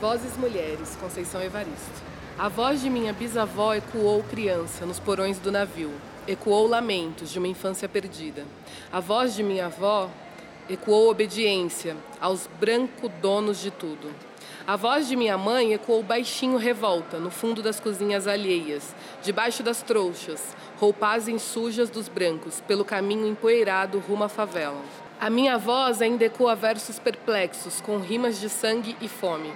Vozes Mulheres, Conceição Evaristo. A voz de minha bisavó ecoou criança nos porões do navio, ecoou lamentos de uma infância perdida. A voz de minha avó ecoou obediência aos branco donos de tudo. A voz de minha mãe ecoou baixinho revolta no fundo das cozinhas alheias, debaixo das trouxas, roupagens sujas dos brancos, pelo caminho empoeirado rumo à favela. A minha voz ainda ecoa versos perplexos, com rimas de sangue e fome.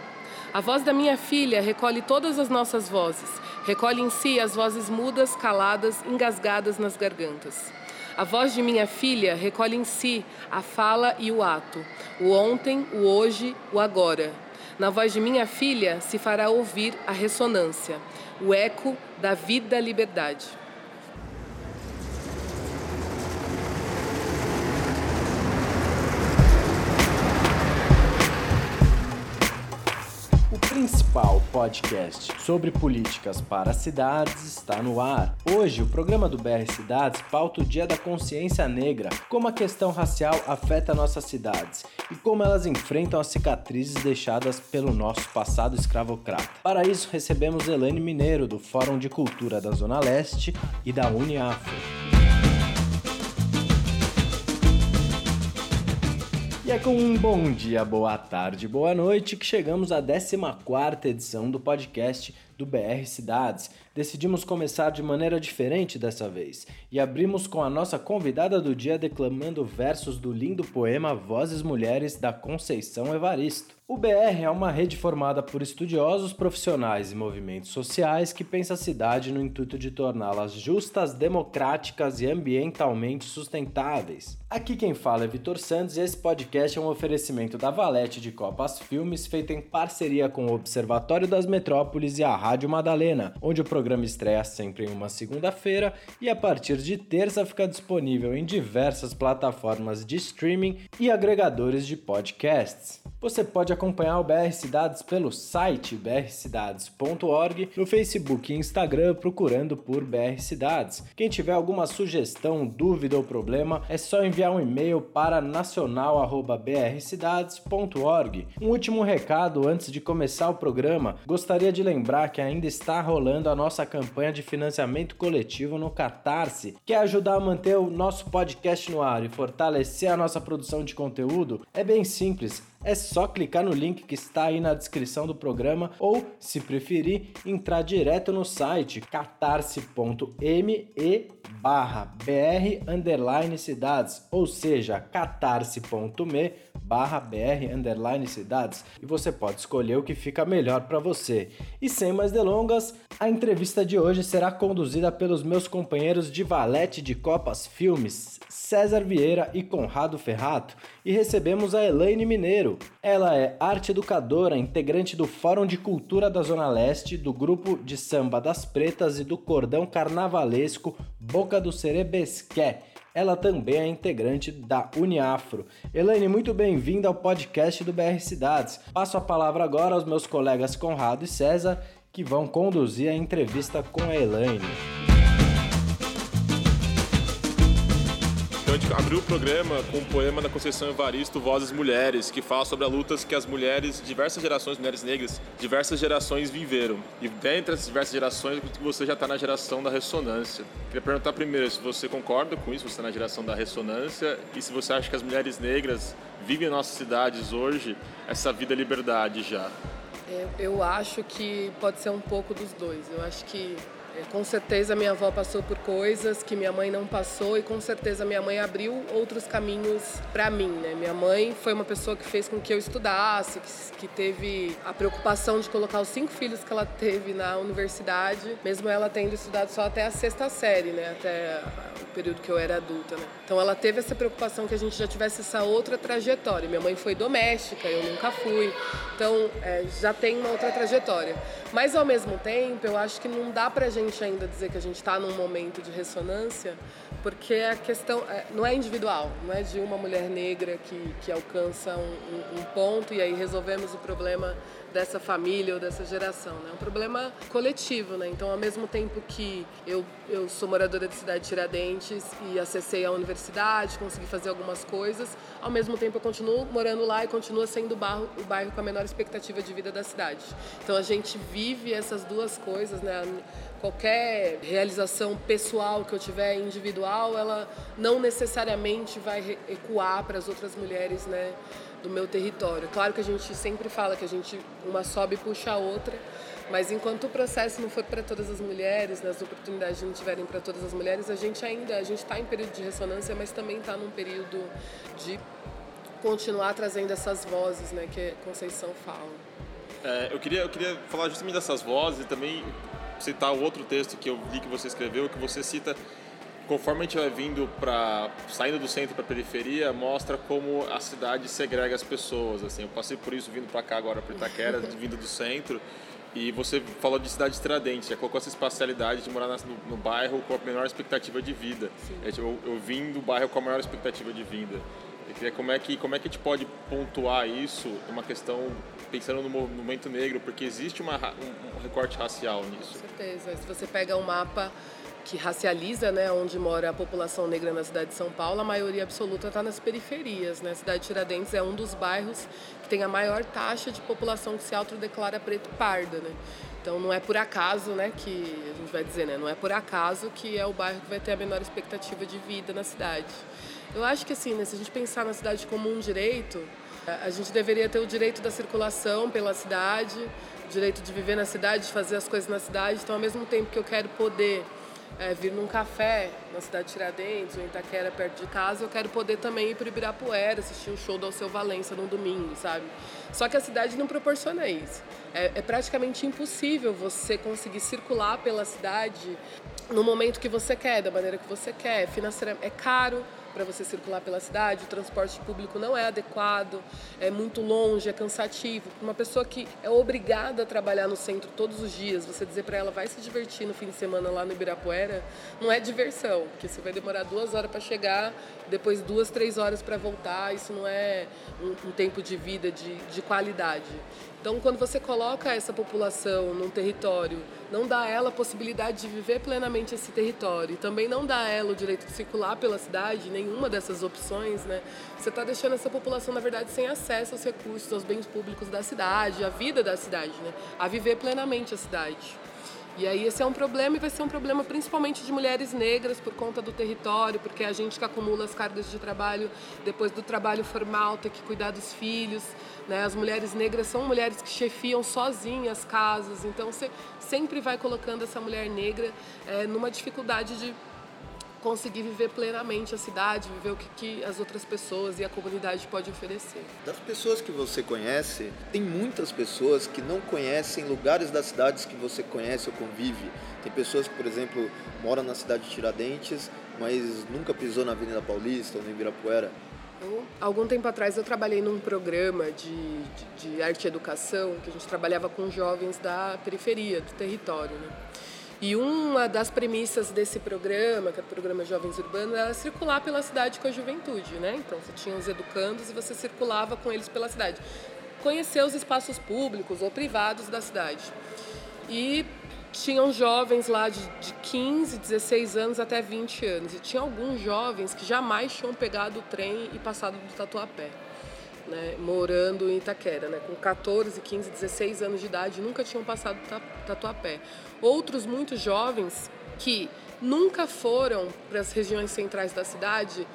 A voz da minha filha recolhe todas as nossas vozes, recolhe em si as vozes mudas, caladas, engasgadas nas gargantas. A voz de minha filha recolhe em si a fala e o ato, o ontem, o hoje, o agora. Na voz de minha filha se fará ouvir a ressonância, o eco da vida-liberdade. Principal podcast sobre políticas para cidades está no ar. Hoje, o programa do BR Cidades pauta o Dia da Consciência Negra, como a questão racial afeta nossas cidades e como elas enfrentam as cicatrizes deixadas pelo nosso passado escravocrata. Para isso, recebemos Elaine Mineiro, do Fórum de Cultura da Zona Leste e da Uniafro. E é com um bom dia, boa tarde, boa noite que chegamos à 14ª edição do podcast do BR Cidades. Decidimos começar de maneira diferente dessa vez e abrimos com a nossa convidada do dia declamando versos do lindo poema Vozes Mulheres da Conceição Evaristo. O BR é uma rede formada por estudiosos, profissionais e movimentos sociais que pensa a cidade no intuito de torná-las justas, democráticas e ambientalmente sustentáveis. Aqui quem fala é Vitor Santos e esse podcast é um oferecimento da Valete de Copas Filmes, feito em parceria com o Observatório das Metrópoles e a Rádio Madalena, onde o programa estreia sempre em uma segunda-feira e a partir de terça fica disponível em diversas plataformas de streaming e agregadores de podcasts. Você pode acompanhar o BR Cidades pelo site brcidades.org, no Facebook e Instagram procurando por BR Cidades. Quem tiver alguma sugestão, dúvida ou problema, é só enviar um e-mail para nacional@brcidades.org. Um último recado antes de começar o programa, gostaria de lembrar que ainda está rolando a nossa campanha de financiamento coletivo no Catarse. Quer ajudar a manter o nosso podcast no ar e fortalecer a nossa produção de conteúdo? É bem simples é só clicar no link que está aí na descrição do programa ou, se preferir, entrar direto no site catarse.me barra br underline cidades, ou seja, catarse.me barra br underline cidades e você pode escolher o que fica melhor para você. E sem mais delongas, a entrevista de hoje será conduzida pelos meus companheiros de Valete de Copas Filmes, César Vieira e Conrado Ferrato, e recebemos a Elaine Mineiro. Ela é arte educadora, integrante do Fórum de Cultura da Zona Leste, do grupo de samba das Pretas e do cordão carnavalesco Boca do Cerebesqué ela também é integrante da Uniafro. Elaine, muito bem-vinda ao podcast do BR Cidades. Passo a palavra agora aos meus colegas Conrado e César, que vão conduzir a entrevista com a Elaine. Então a gente abriu o programa com um poema da Conceição Evaristo, Vozes Mulheres, que fala sobre as lutas que as mulheres, diversas gerações, mulheres negras, diversas gerações viveram. E dentre essas diversas gerações, você já está na geração da ressonância. Queria perguntar primeiro se você concorda com isso, você está na geração da ressonância, e se você acha que as mulheres negras vivem em nossas cidades hoje essa vida liberdade já. Eu, eu acho que pode ser um pouco dos dois. Eu acho que é, com certeza minha avó passou por coisas que minha mãe não passou e com certeza minha mãe abriu outros caminhos para mim, né? Minha mãe foi uma pessoa que fez com que eu estudasse, que, que teve a preocupação de colocar os cinco filhos que ela teve na universidade, mesmo ela tendo estudado só até a sexta série, né? Até o período que eu era adulta, né? Então ela teve essa preocupação que a gente já tivesse essa outra trajetória. Minha mãe foi doméstica, eu nunca fui. Então é, já tem uma outra trajetória. Mas ao mesmo tempo, eu acho que não dá pra gente gente ainda dizer que a gente está num momento de ressonância, porque a questão é, não é individual, não é de uma mulher negra que, que alcança um, um, um ponto e aí resolvemos o problema dessa família ou dessa geração, né? É um problema coletivo, né? Então, ao mesmo tempo que eu, eu sou moradora de cidade de Tiradentes e acessei a universidade, consegui fazer algumas coisas, ao mesmo tempo eu continuo morando lá e continua sendo o bairro, o bairro com a menor expectativa de vida da cidade. Então, a gente vive essas duas coisas, né? qualquer realização pessoal que eu tiver individual, ela não necessariamente vai ecoar para as outras mulheres, né, do meu território. Claro que a gente sempre fala que a gente uma sobe e puxa a outra, mas enquanto o processo não for para todas as mulheres, né, as oportunidades não tiverem para todas as mulheres, a gente ainda a gente está em período de ressonância, mas também está num período de continuar trazendo essas vozes, né, que Conceição fala. É, eu queria eu queria falar justamente dessas vozes e também citar o outro texto que eu li que você escreveu, que você cita conforme a gente vai vindo para saindo do centro para a periferia, mostra como a cidade segrega as pessoas. Assim, eu passei por isso vindo para cá agora para Itaquera, vindo do centro. E você falou de cidade estradente, já colocou essa espacialidade de morar no, no bairro com a menor expectativa de vida. É, tipo, eu, eu vim do bairro com a maior expectativa de vida. Queria como é que como é que a gente pode pontuar isso uma questão pensando no movimento negro, porque existe uma, um, um recorte racial nisso. Com certeza. Se você pega um mapa que racializa né, onde mora a população negra na cidade de São Paulo, a maioria absoluta está nas periferias. Né? A cidade de Tiradentes é um dos bairros que tem a maior taxa de população que se autodeclara preto parda. Né? Então não é por acaso, né, que a gente vai dizer, né, não é por acaso que é o bairro que vai ter a menor expectativa de vida na cidade. Eu acho que assim, né, se a gente pensar na cidade como um direito, a gente deveria ter o direito da circulação pela cidade, o direito de viver na cidade, de fazer as coisas na cidade. Então, ao mesmo tempo que eu quero poder é, vir num café na cidade de Tiradentes ou em Itaquera, perto de casa, eu quero poder também ir para Ibirapuera, assistir um show do Alceu Valença no domingo, sabe? Só que a cidade não proporciona isso. É, é praticamente impossível você conseguir circular pela cidade no momento que você quer, da maneira que você quer. Financeiramente é caro, para você circular pela cidade, o transporte público não é adequado, é muito longe, é cansativo. Uma pessoa que é obrigada a trabalhar no centro todos os dias, você dizer para ela vai se divertir no fim de semana lá no Ibirapuera, não é diversão, porque você vai demorar duas horas para chegar, depois duas, três horas para voltar, isso não é um, um tempo de vida de, de qualidade. Então, quando você coloca essa população num território, não dá a ela a possibilidade de viver plenamente esse território, e também não dá a ela o direito de circular pela cidade, nenhuma dessas opções, né? Você está deixando essa população, na verdade, sem acesso aos recursos, aos bens públicos da cidade, à vida da cidade, né? A viver plenamente a cidade. E aí esse é um problema e vai ser um problema principalmente de mulheres negras por conta do território, porque é a gente que acumula as cargas de trabalho depois do trabalho formal, ter que cuidar dos filhos. Né? As mulheres negras são mulheres que chefiam sozinhas casas, então você sempre vai colocando essa mulher negra é, numa dificuldade de conseguir viver plenamente a cidade, viver o que, que, as outras pessoas e a comunidade pode oferecer. Das pessoas que você conhece, tem muitas pessoas que não conhecem lugares das cidades que você conhece ou convive. Tem pessoas que, por exemplo, moram na cidade de Tiradentes, mas nunca pisou na Avenida Paulista ou no Ibirapuera. Algum tempo atrás eu trabalhei num programa de, de, de arte e educação que a gente trabalhava com jovens da periferia, do território. Né? E uma das premissas desse programa, que é o programa Jovens Urbanos, era circular pela cidade com a juventude, né? Então você tinha os educandos e você circulava com eles pela cidade. Conhecer os espaços públicos ou privados da cidade. E tinham jovens lá de, de 15, 16 anos até 20 anos. E tinha alguns jovens que jamais tinham pegado o trem e passado do Tatuapé né, morando em Itaquera, né, com 14, 15, 16 anos de idade, nunca tinham passado Tatuapé. Outros muito jovens que nunca foram para as regiões centrais da cidade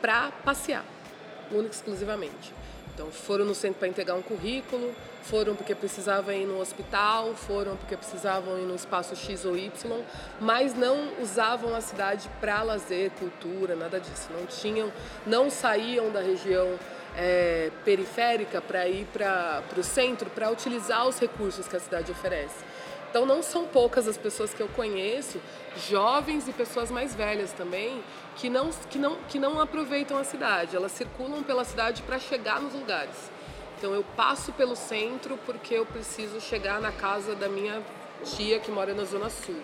para passear, única exclusivamente. Então, foram no centro para entregar um currículo, foram porque precisavam ir no hospital, foram porque precisavam ir no espaço X ou Y, mas não usavam a cidade para lazer, cultura, nada disso. Não tinham, não saíam da região é, periférica para ir para o centro para utilizar os recursos que a cidade oferece. Então não são poucas as pessoas que eu conheço, jovens e pessoas mais velhas também, que não, que não, que não aproveitam a cidade. Elas circulam pela cidade para chegar nos lugares. Então eu passo pelo centro porque eu preciso chegar na casa da minha tia que mora na Zona Sul.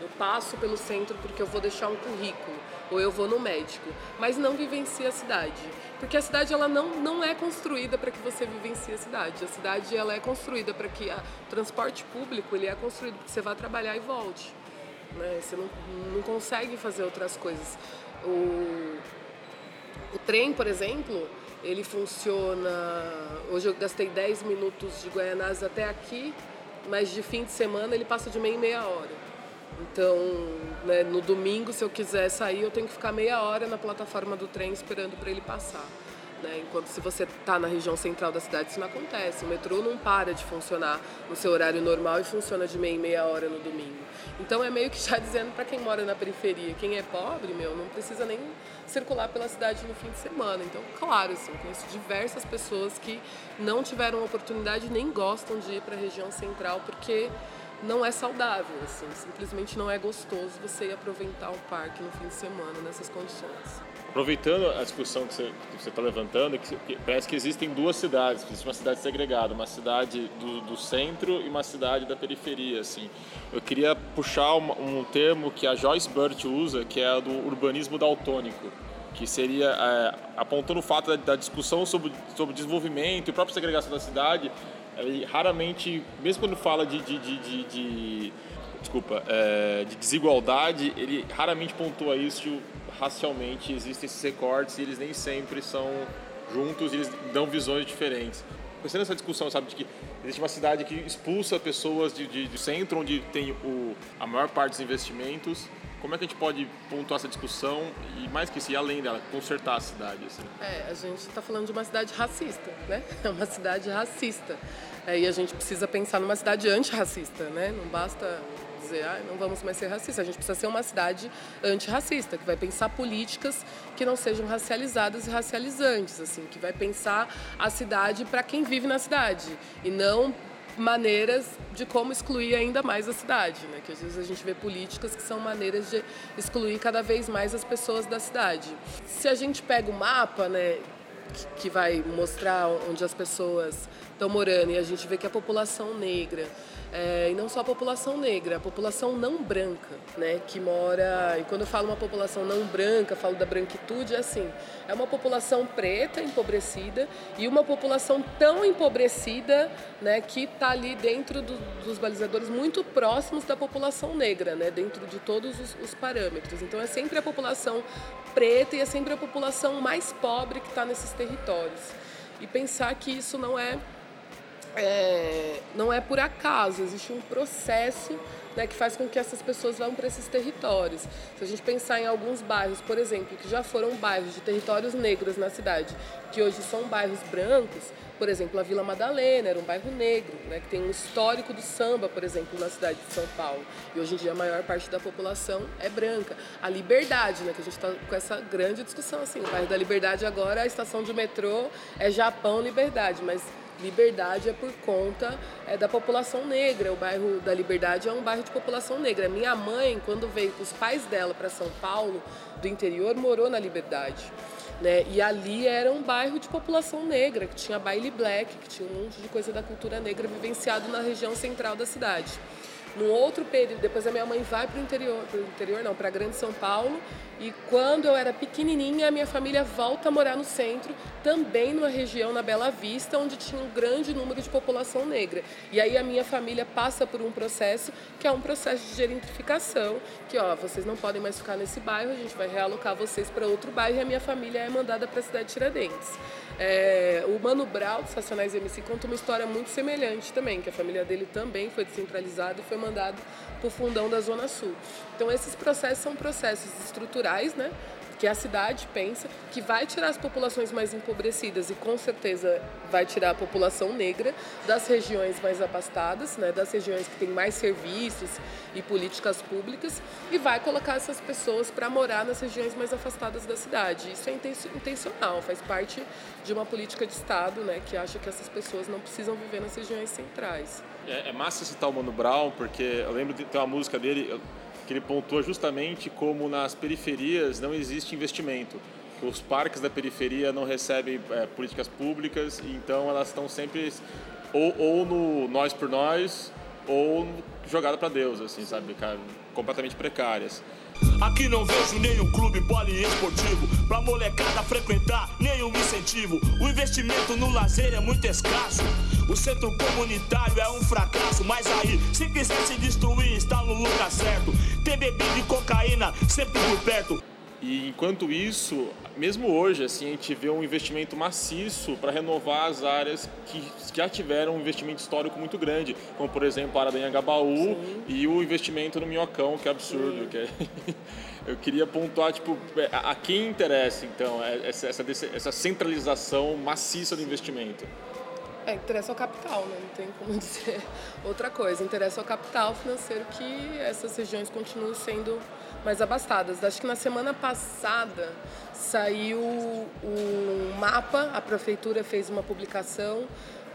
Eu passo pelo centro porque eu vou deixar um currículo ou eu vou no médico, mas não vivencia a cidade. Porque a cidade ela não, não é construída para que você vivencie a cidade. A cidade ela é construída para que o transporte público ele é construído para que você vá trabalhar e volte. Né? Você não, não consegue fazer outras coisas. O, o trem, por exemplo, ele funciona. Hoje eu gastei 10 minutos de Guaianazes até aqui, mas de fim de semana ele passa de meia e meia hora. Então, né, no domingo, se eu quiser sair, eu tenho que ficar meia hora na plataforma do trem esperando para ele passar. Né? Enquanto se você está na região central da cidade, isso não acontece. O metrô não para de funcionar no seu horário normal e funciona de meia e meia hora no domingo. Então é meio que já dizendo para quem mora na periferia, quem é pobre, meu, não precisa nem circular pela cidade no fim de semana. Então, claro, assim, conheço diversas pessoas que não tiveram oportunidade nem gostam de ir para a região central porque não é saudável, assim, simplesmente não é gostoso você ir aproveitar o parque no fim de semana nessas condições. Aproveitando a discussão que você está levantando, que, que parece que existem duas cidades, existe uma cidade segregada, uma cidade do, do centro e uma cidade da periferia, assim. Eu queria puxar um, um termo que a Joyce Burt usa, que é do urbanismo daltônico, que seria é, apontando o fato da, da discussão sobre, sobre desenvolvimento e própria segregação da cidade, ele raramente, mesmo quando fala de, de, de, de, de desculpa, é, de desigualdade, ele raramente pontua isso racialmente. Existem esses recortes e eles nem sempre são juntos, eles dão visões diferentes. Pensando nessa discussão, sabe, de que existe uma cidade que expulsa pessoas de, de, de centro, onde tem o, a maior parte dos investimentos, como é que a gente pode pontuar essa discussão e, mais que isso, ir além dela, consertar a cidade? Assim? É, a gente está falando de uma cidade racista, né? É uma cidade racista. É, e a gente precisa pensar numa cidade antirracista, né? Não basta dizer, ah, não vamos mais ser racistas. A gente precisa ser uma cidade antirracista, que vai pensar políticas que não sejam racializadas e racializantes, assim, que vai pensar a cidade para quem vive na cidade e não maneiras de como excluir ainda mais a cidade, né? Que às vezes a gente vê políticas que são maneiras de excluir cada vez mais as pessoas da cidade. Se a gente pega o mapa, né, que vai mostrar onde as pessoas estão morando e a gente vê que a população negra é, e não só a população negra, a população não branca, né, que mora. E quando eu falo uma população não branca, falo da branquitude, é assim: é uma população preta, empobrecida, e uma população tão empobrecida né, que está ali dentro do, dos balizadores muito próximos da população negra, né, dentro de todos os, os parâmetros. Então é sempre a população preta e é sempre a população mais pobre que está nesses territórios. E pensar que isso não é é, não é por acaso, existe um processo né, que faz com que essas pessoas vão para esses territórios. Se a gente pensar em alguns bairros, por exemplo, que já foram bairros de territórios negros na cidade, que hoje são bairros brancos, por exemplo, a Vila Madalena era um bairro negro, né, que tem um histórico do samba, por exemplo, na cidade de São Paulo. E hoje em dia a maior parte da população é branca. A Liberdade, né, que a gente está com essa grande discussão assim, o bairro da Liberdade agora, a estação de metrô é Japão Liberdade, mas Liberdade é por conta é, da população negra. O bairro da Liberdade é um bairro de população negra. Minha mãe, quando veio com os pais dela para São Paulo, do interior, morou na Liberdade. Né? E ali era um bairro de população negra, que tinha baile black, que tinha um monte de coisa da cultura negra vivenciado na região central da cidade. Num outro período, depois a minha mãe vai para o interior, para o interior não, para Grande São Paulo, e quando eu era pequenininha, a minha família volta a morar no centro, também numa região na Bela Vista, onde tinha um grande número de população negra. E aí a minha família passa por um processo que é um processo de gentrificação, que ó, vocês não podem mais ficar nesse bairro, a gente vai realocar vocês para outro bairro e a minha família é mandada para a cidade de Tiradentes. É, o Mano Brown, do Sacionais MC, conta uma história muito semelhante também, que a família dele também foi descentralizada e foi mandado para o fundão da Zona Sul. Então, esses processos são processos estruturais, né? que a cidade pensa que vai tirar as populações mais empobrecidas e com certeza vai tirar a população negra das regiões mais abastadas, né, das regiões que têm mais serviços e políticas públicas e vai colocar essas pessoas para morar nas regiões mais afastadas da cidade. Isso é intencional, faz parte de uma política de Estado né, que acha que essas pessoas não precisam viver nas regiões centrais. É, é massa citar o Mano Brown, porque eu lembro de ter uma música dele, que ele pontua justamente como nas periferias não existe investimento. Os parques da periferia não recebem é, políticas públicas, então elas estão sempre ou, ou no nós por nós ou jogada para Deus, assim, sabe, cara? completamente precárias. Aqui não vejo nenhum clube poliesportivo pra molecada frequentar, nenhum incentivo. O investimento no lazer é muito escasso. O centro comunitário é um fracasso, mas aí, se quiser se destruir, está no lugar certo. Tem bebida e cocaína sempre por perto. E enquanto isso, mesmo hoje, assim, a gente vê um investimento maciço para renovar as áreas que já tiveram um investimento histórico muito grande, como por exemplo a área da Anhangabaú e o investimento no Minhocão, que é absurdo. Que é... Eu queria pontuar, tipo, é, a, quem interessa, então, é essa, essa, essa centralização maciça do investimento. É, interessa ao capital, né? Não tem como dizer outra coisa. Interessa ao capital financeiro que essas regiões continuem sendo mais abastadas. Acho que na semana passada saiu um mapa, a prefeitura fez uma publicação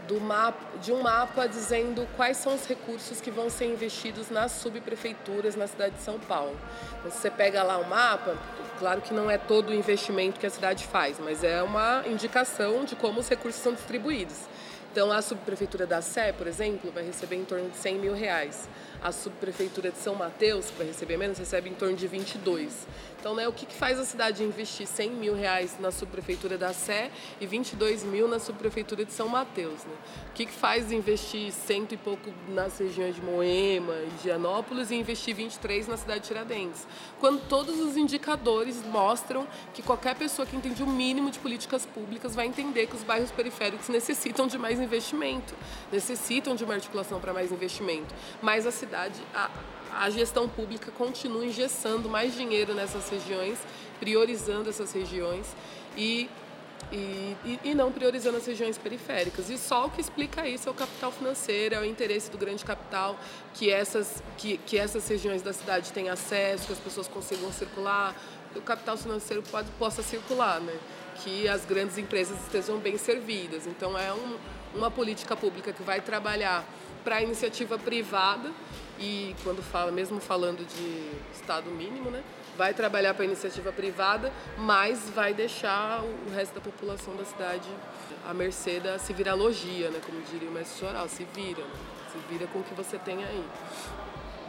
do mapa, de um mapa dizendo quais são os recursos que vão ser investidos nas subprefeituras na cidade de São Paulo. Então, se você pega lá o mapa, claro que não é todo o investimento que a cidade faz, mas é uma indicação de como os recursos são distribuídos. Então, a subprefeitura da Sé, por exemplo, vai receber em torno de 100 mil reais. A subprefeitura de São Mateus, que vai receber menos, recebe em torno de 22. Então, né, o que, que faz a cidade investir 100 mil reais na subprefeitura da Sé e 22 mil na subprefeitura de São Mateus? Né? O que, que faz investir cento e pouco nas regiões de Moema e Gianópolis e investir 23 na cidade de Tiradentes? Quando todos os indicadores mostram que qualquer pessoa que entende o mínimo de políticas públicas vai entender que os bairros periféricos necessitam de mais investimento, necessitam de uma articulação para mais investimento. Mas a cidade, a, a gestão pública continua engessando mais dinheiro nessas regiões, priorizando essas regiões e, e, e, não priorizando as regiões periféricas. E só o que explica isso é o capital financeiro, é o interesse do grande capital que essas, que, que essas regiões da cidade tenham acesso, que as pessoas consigam circular, que o capital financeiro pode, possa circular, né? que as grandes empresas estejam bem servidas. Então, é um, uma política pública que vai trabalhar para a iniciativa privada e quando fala, mesmo falando de estado mínimo, né, vai trabalhar para a iniciativa privada, mas vai deixar o resto da população da cidade à mercê da se viralogia, né, como diria o mestre Choral, se vira, né, se vira com o que você tem aí.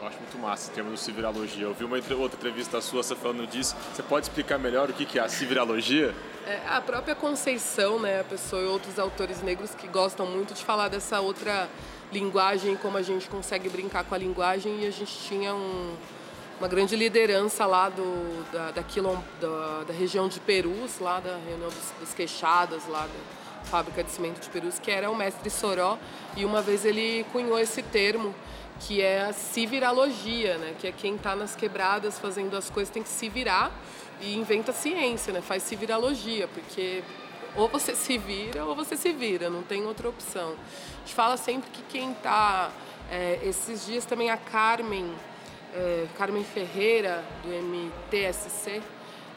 Eu acho muito massa o termo de civiralogia. Eu vi uma outra entrevista sua você falando disso. Você pode explicar melhor o que é a civiralogia? É, a própria Conceição, né, a pessoa e outros autores negros que gostam muito de falar dessa outra linguagem, como a gente consegue brincar com a linguagem, e a gente tinha um, uma grande liderança lá do, da, da, quilom, da, da região de Perus, lá da reunião dos, dos Queixadas, lá da fábrica de cimento de Perus, que era o mestre Soró, e uma vez ele cunhou esse termo, que é a civiralogia, né? que é quem está nas quebradas fazendo as coisas tem que se virar e inventa ciência, né? faz civiralogia, porque ou você se vira ou você se vira, não tem outra opção. A gente fala sempre que quem está. É, esses dias também a Carmen, é, Carmen Ferreira, do MTSC,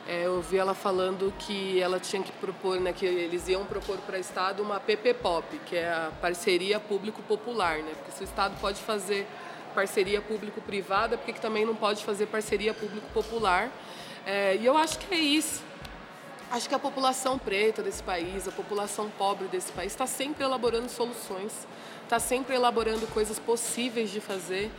é, eu ouvi ela falando que ela tinha que propor, né, que eles iam propor para o Estado uma PPPOP, que é a parceria público-popular, né? Porque se o Estado pode fazer parceria público-privada, por que também não pode fazer parceria público-popular? É, e eu acho que é isso. Acho que a população preta desse país, a população pobre desse país, está sempre elaborando soluções, está sempre elaborando coisas possíveis de fazer.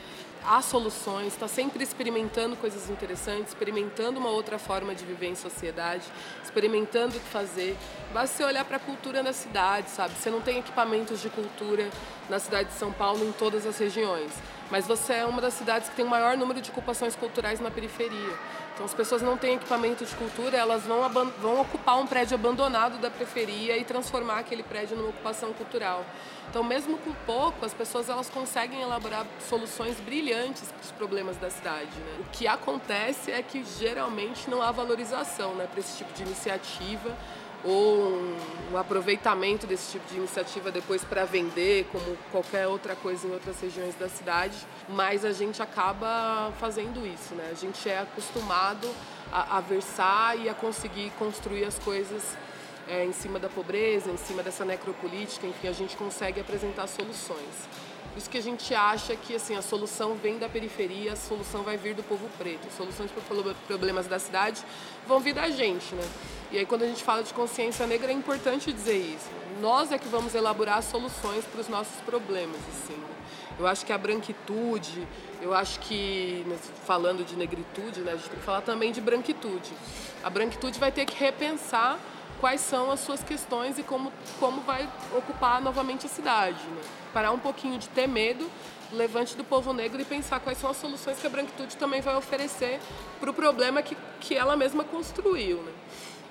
Há soluções, está sempre experimentando coisas interessantes, experimentando uma outra forma de viver em sociedade, experimentando o que fazer. Basta você olhar para a cultura na cidade, sabe? Você não tem equipamentos de cultura na cidade de São Paulo em todas as regiões, mas você é uma das cidades que tem o maior número de ocupações culturais na periferia. Então, as pessoas não têm equipamento de cultura, elas vão, vão ocupar um prédio abandonado da periferia e transformar aquele prédio numa ocupação cultural. Então, mesmo com pouco, as pessoas elas conseguem elaborar soluções brilhantes para os problemas da cidade. Né? O que acontece é que geralmente não há valorização né, para esse tipo de iniciativa ou um, um, aproveitamento desse tipo de iniciativa depois para vender, como qualquer outra coisa em outras regiões da cidade, mas a gente acaba fazendo isso, né? A gente é acostumado a, a versar e a conseguir construir as coisas é, em cima da pobreza, em cima dessa necropolítica, enfim, a gente consegue apresentar soluções. Isso que a gente acha que assim, a solução vem da periferia, a solução vai vir do povo preto. Soluções para problemas da cidade vão vir da gente, né? E aí quando a gente fala de consciência negra é importante dizer isso. nós é que vamos elaborar soluções para os nossos problemas, assim. Eu acho que a branquitude, eu acho que, falando de negritude, né, a gente tem que falar também de branquitude. A branquitude vai ter que repensar quais são as suas questões e como, como vai ocupar novamente a cidade. Né? Parar um pouquinho de ter medo, levante do povo negro e pensar quais são as soluções que a branquitude também vai oferecer para o problema que, que ela mesma construiu. Né?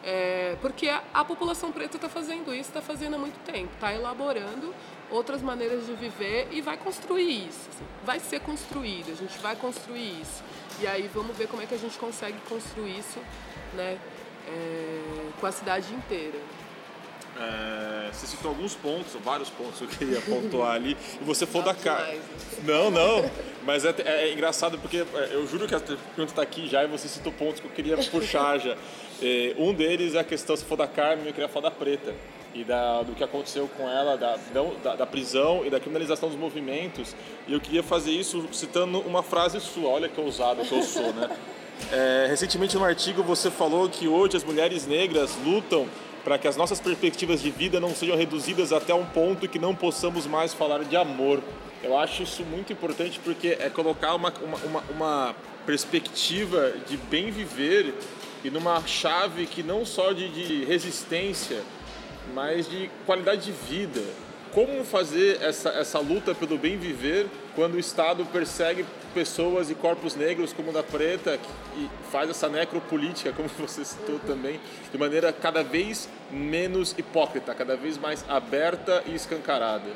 É, porque a, a, população preta está fazendo isso, está fazendo há muito tempo, está elaborando outras maneiras de viver e vai construir isso. Assim, vai ser construído, a gente vai construir isso. E aí vamos ver como é que a gente consegue construir isso né, é, com a cidade inteira. É, você citou alguns pontos, vários pontos que eu queria pontuar ali, e você for da cara. Não, não, mas é, é, é, engraçado porque é, eu juro que a pergunta está aqui já e você citou pontos que eu queria puxar já. É, um deles é a questão, se for da Carmen, eu queria falar da Preta e da, do que aconteceu com ela, da, da, da, prisão e da criminalização dos movimentos. E eu queria fazer isso citando uma frase sua, olha que ousado que eu sou, né? É, recentemente, no artigo, você falou que hoje as mulheres negras lutam para que as nossas perspectivas de vida não sejam reduzidas até um ponto que não possamos mais falar de amor. Eu acho isso muito importante porque é colocar uma, uma, uma, perspectiva de bem viver e numa chave que não só de, de resistência, mas de qualidade de vida. Como fazer essa, essa luta pelo bem viver quando o Estado persegue pessoas e corpos negros como o da Preta e faz essa necropolítica, como você citou também, de maneira cada vez menos hipócrita, cada vez mais aberta e escancarada?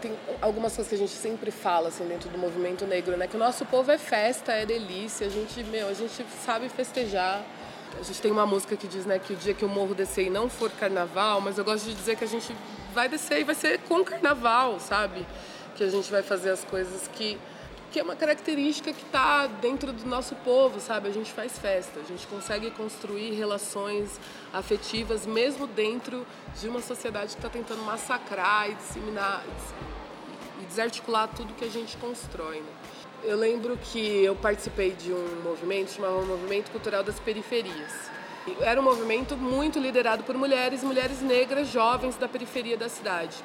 tem algumas coisas que a gente sempre fala assim dentro do movimento negro, né? Que o nosso povo é festa, é delícia, a gente, meu, a gente sabe festejar. A gente tem uma música que diz, né, que o dia que o morro descer e não for carnaval, mas eu gosto de dizer que a gente vai descer e vai ser com carnaval, sabe? Que a gente vai fazer as coisas que que é uma característica que está dentro do nosso povo, sabe? A gente faz festa, a gente consegue construir relações afetivas mesmo dentro de uma sociedade que está tentando massacrar e disseminar e desarticular tudo que a gente constrói. Né? Eu lembro que eu participei de um movimento chamado Movimento Cultural das Periferias. Era um movimento muito liderado por mulheres, mulheres negras jovens da periferia da cidade.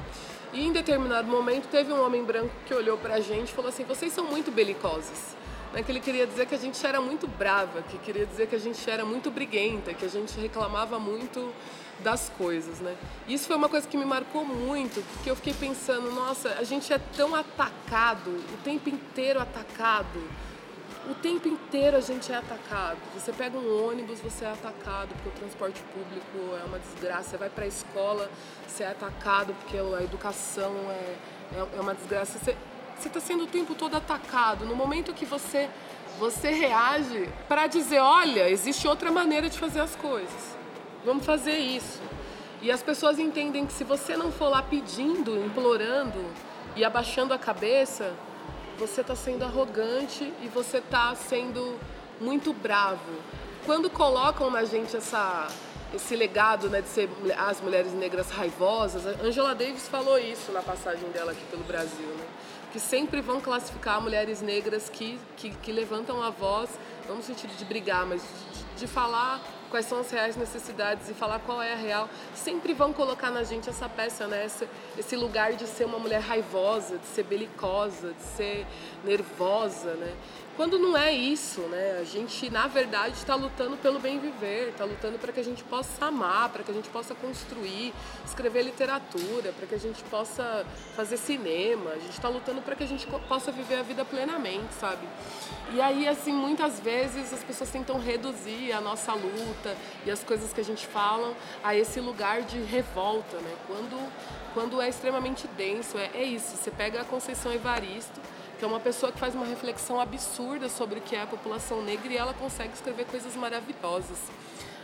E em determinado momento teve um homem branco que olhou para a gente e falou assim: vocês são muito belicosas. Né? Que ele queria dizer que a gente era muito brava, que queria dizer que a gente era muito briguenta, que a gente reclamava muito das coisas, né? Isso foi uma coisa que me marcou muito, porque eu fiquei pensando, nossa, a gente é tão atacado, o tempo inteiro atacado o tempo inteiro a gente é atacado. Você pega um ônibus, você é atacado porque o transporte público é uma desgraça. Você vai para a escola, você é atacado porque a educação é, é, é uma desgraça. Você está sendo o tempo todo atacado. No momento que você, você reage para dizer: olha, existe outra maneira de fazer as coisas. Vamos fazer isso. E as pessoas entendem que se você não for lá pedindo, implorando e abaixando a cabeça, você está sendo arrogante e você está sendo muito bravo. Quando colocam na gente essa, esse legado né, de ser as mulheres negras raivosas, Angela Davis falou isso na passagem dela aqui pelo Brasil, né? que sempre vão classificar mulheres negras que, que, que levantam a voz, não no sentido de brigar, mas de, de falar quais são as reais necessidades e falar qual é a real, sempre vão colocar na gente essa peça, né? Esse, esse lugar de ser uma mulher raivosa, de ser belicosa, de ser nervosa, né? Quando não é isso, né? A gente, na verdade, está lutando pelo bem viver, está lutando para que a gente possa amar, para que a gente possa construir, escrever literatura, para que a gente possa fazer cinema. A gente está lutando para que a gente possa viver a vida plenamente, sabe? E aí, assim, muitas vezes as pessoas tentam reduzir a nossa luta e as coisas que a gente fala a esse lugar de revolta, né? Quando, quando é extremamente denso, é, é isso. Você pega a Conceição Evaristo que é uma pessoa que faz uma reflexão absurda sobre o que é a população negra e ela consegue escrever coisas maravilhosas.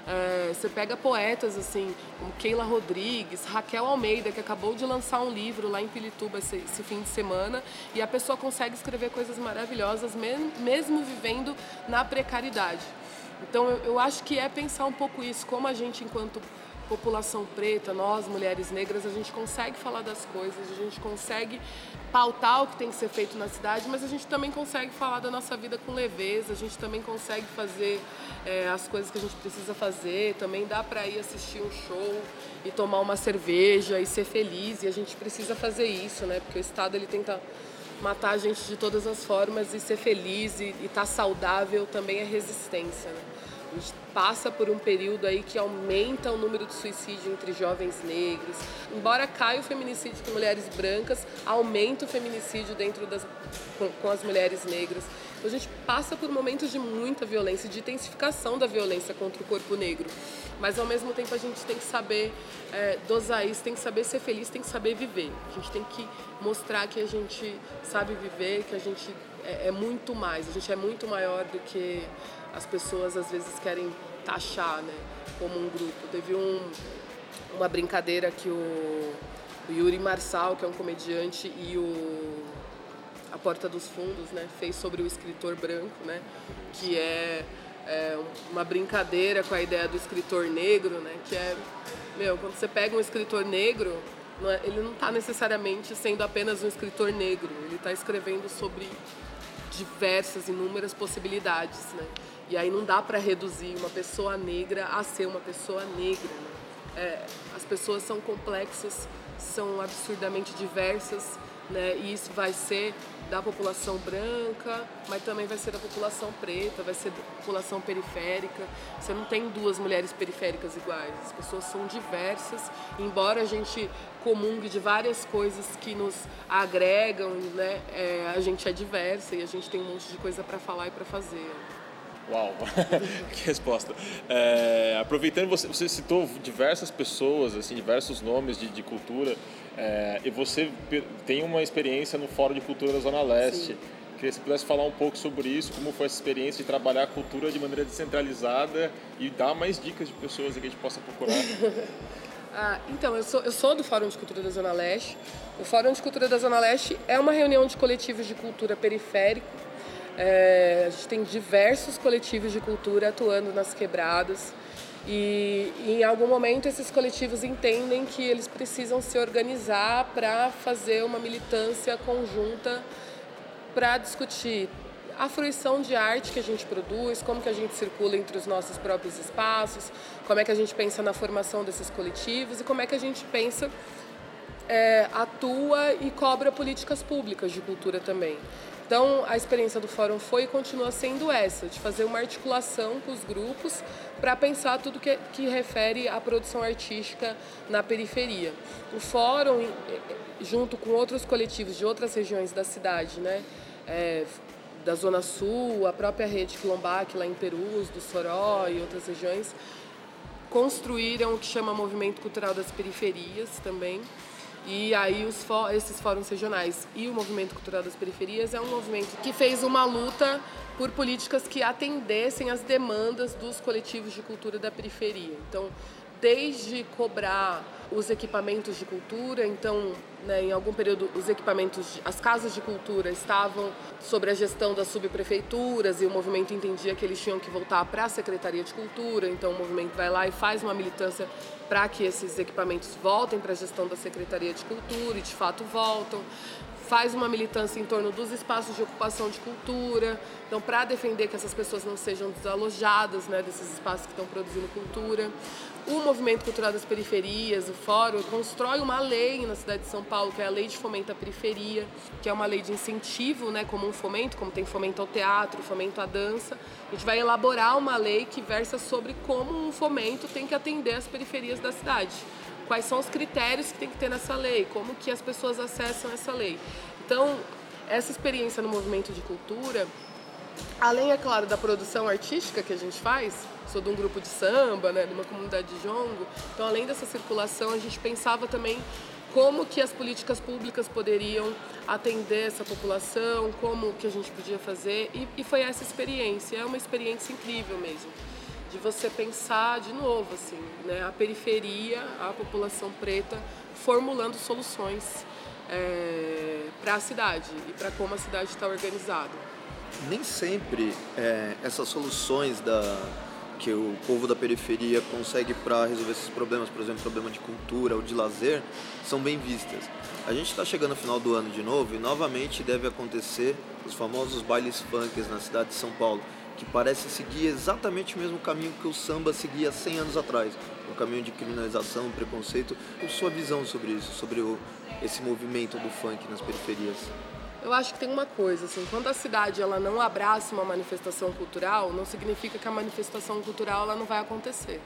É, você pega poetas assim, como Keila Rodrigues, Raquel Almeida, que acabou de lançar um livro lá em Pilituba esse, esse fim de semana, e a pessoa consegue escrever coisas maravilhosas, mesmo, mesmo vivendo na precariedade. Então eu, eu acho que é pensar um pouco isso, como a gente, enquanto população preta, nós mulheres negras, a gente consegue falar das coisas, a gente consegue pautar o que tem que ser feito na cidade, mas a gente também consegue falar da nossa vida com leveza, a gente também consegue fazer é, as coisas que a gente precisa fazer, também dá para ir assistir um show e tomar uma cerveja e ser feliz, e a gente precisa fazer isso, né? Porque o Estado ele tenta matar a gente de todas as formas e ser feliz e estar tá saudável também é resistência, né? A gente passa por um período aí que aumenta o número de suicídio entre jovens negros. Embora caia o feminicídio com mulheres brancas, aumenta o feminicídio dentro das com, com as mulheres negras. Então a gente passa por momentos de muita violência, de intensificação da violência contra o corpo negro. Mas ao mesmo tempo a gente tem que saber é, dosar isso, tem que saber ser feliz, tem que saber viver. A gente tem que mostrar que a gente sabe viver, que a gente é, é muito mais, a gente é muito maior do que as pessoas às vezes querem taxar, né, como um grupo. Teve um, uma brincadeira que o, o Yuri Marçal, que é um comediante, e o A Porta dos Fundos, né, fez sobre o escritor branco, né, que é, é uma brincadeira com a ideia do escritor negro, né, que é, meu, quando você pega um escritor negro, não é, ele não está necessariamente sendo apenas um escritor negro, ele está escrevendo sobre diversas, inúmeras possibilidades, né? E aí não dá para reduzir uma pessoa negra a ser uma pessoa negra. Né? É, as pessoas são complexas, são absurdamente diversas, né? E isso vai ser da população branca, mas também vai ser da população preta, vai ser da população periférica. Você não tem duas mulheres periféricas iguais. As pessoas são diversas, embora a gente comungue de várias coisas que nos agregam, né? É, a gente é diversa e a gente tem um monte de coisa para falar e para fazer. Uau, que resposta. É, aproveitando, você, você, citou diversas pessoas, assim, diversos nomes de, de cultura, é, e você tem uma experiência no Fórum de Cultura da Zona Leste. Sim. Queria que você pudesse falar um pouco sobre isso, como foi essa experiência de trabalhar a cultura de maneira descentralizada e dar mais dicas de pessoas que a gente possa procurar. ah, então, eu sou, eu sou do Fórum de Cultura da Zona Leste. O Fórum de Cultura da Zona Leste é uma reunião de coletivos de cultura periférico é, a gente tem diversos coletivos de cultura atuando nas quebradas e, e, em algum momento esses coletivos entendem que eles precisam se organizar para fazer uma militância conjunta para discutir a fruição de arte que a gente produz, como que a gente circula entre os nossos próprios espaços, como é que a gente pensa na formação desses coletivos e como é que a gente pensa, é, atua e cobra políticas públicas de cultura também. Então, a experiência do fórum foi e continua sendo essa, de fazer uma articulação com os grupos para pensar tudo que, que refere à produção artística na periferia. O fórum, junto com outros coletivos de outras regiões da cidade, né, é, da Zona Sul, a própria rede Quilombac lá em Perus, do Soró e outras regiões, construíram o que chama Movimento Cultural das Periferias também, e aí os esses fóruns regionais e o Movimento Cultural das Periferias é um movimento que fez uma luta por políticas que atendessem às demandas dos coletivos de cultura da periferia. Então, desde cobrar os equipamentos de cultura, então, né, em algum período, os equipamentos, as casas de cultura estavam sob a gestão das subprefeituras e o movimento entendia que eles tinham que voltar para a Secretaria de Cultura, então o movimento vai lá e faz uma militância para que esses equipamentos voltem para a gestão da Secretaria de Cultura e de fato voltam faz uma militância em torno dos espaços de ocupação de cultura, então para defender que essas pessoas não sejam desalojadas né, desses espaços que estão produzindo cultura. O Movimento Cultural das Periferias, o Fórum, constrói uma lei na cidade de São Paulo, que é a Lei de Fomento à Periferia, que é uma lei de incentivo, né, como um fomento, como tem fomento ao teatro, fomento à dança. A gente vai elaborar uma lei que versa sobre como um fomento tem que atender as periferias da cidade quais são os critérios que tem que ter nessa lei, como que as pessoas acessam essa lei. Então, essa experiência no movimento de cultura, além, é claro, da produção artística que a gente faz, sou de um grupo de samba, né, de uma comunidade de jongo, então, além dessa circulação, a gente pensava também como que as políticas públicas poderiam atender essa população, como que a gente podia fazer, e, e foi essa experiência, é uma experiência incrível mesmo de você pensar de novo assim, né, a periferia, a população preta formulando soluções é, para a cidade e para como a cidade está organizada. Nem sempre é, essas soluções da, que o povo da periferia consegue para resolver esses problemas, por exemplo, problema de cultura ou de lazer, são bem vistas. A gente está chegando no final do ano de novo e novamente deve acontecer os famosos bailes funk na cidade de São Paulo, que parece seguir exatamente o mesmo caminho que o samba seguia 100 anos atrás, um caminho de criminalização, preconceito. Qual sua visão sobre isso, sobre o, esse movimento do funk nas periferias? Eu acho que tem uma coisa, assim, quando a cidade ela não abraça uma manifestação cultural, não significa que a manifestação cultural ela não vai acontecer.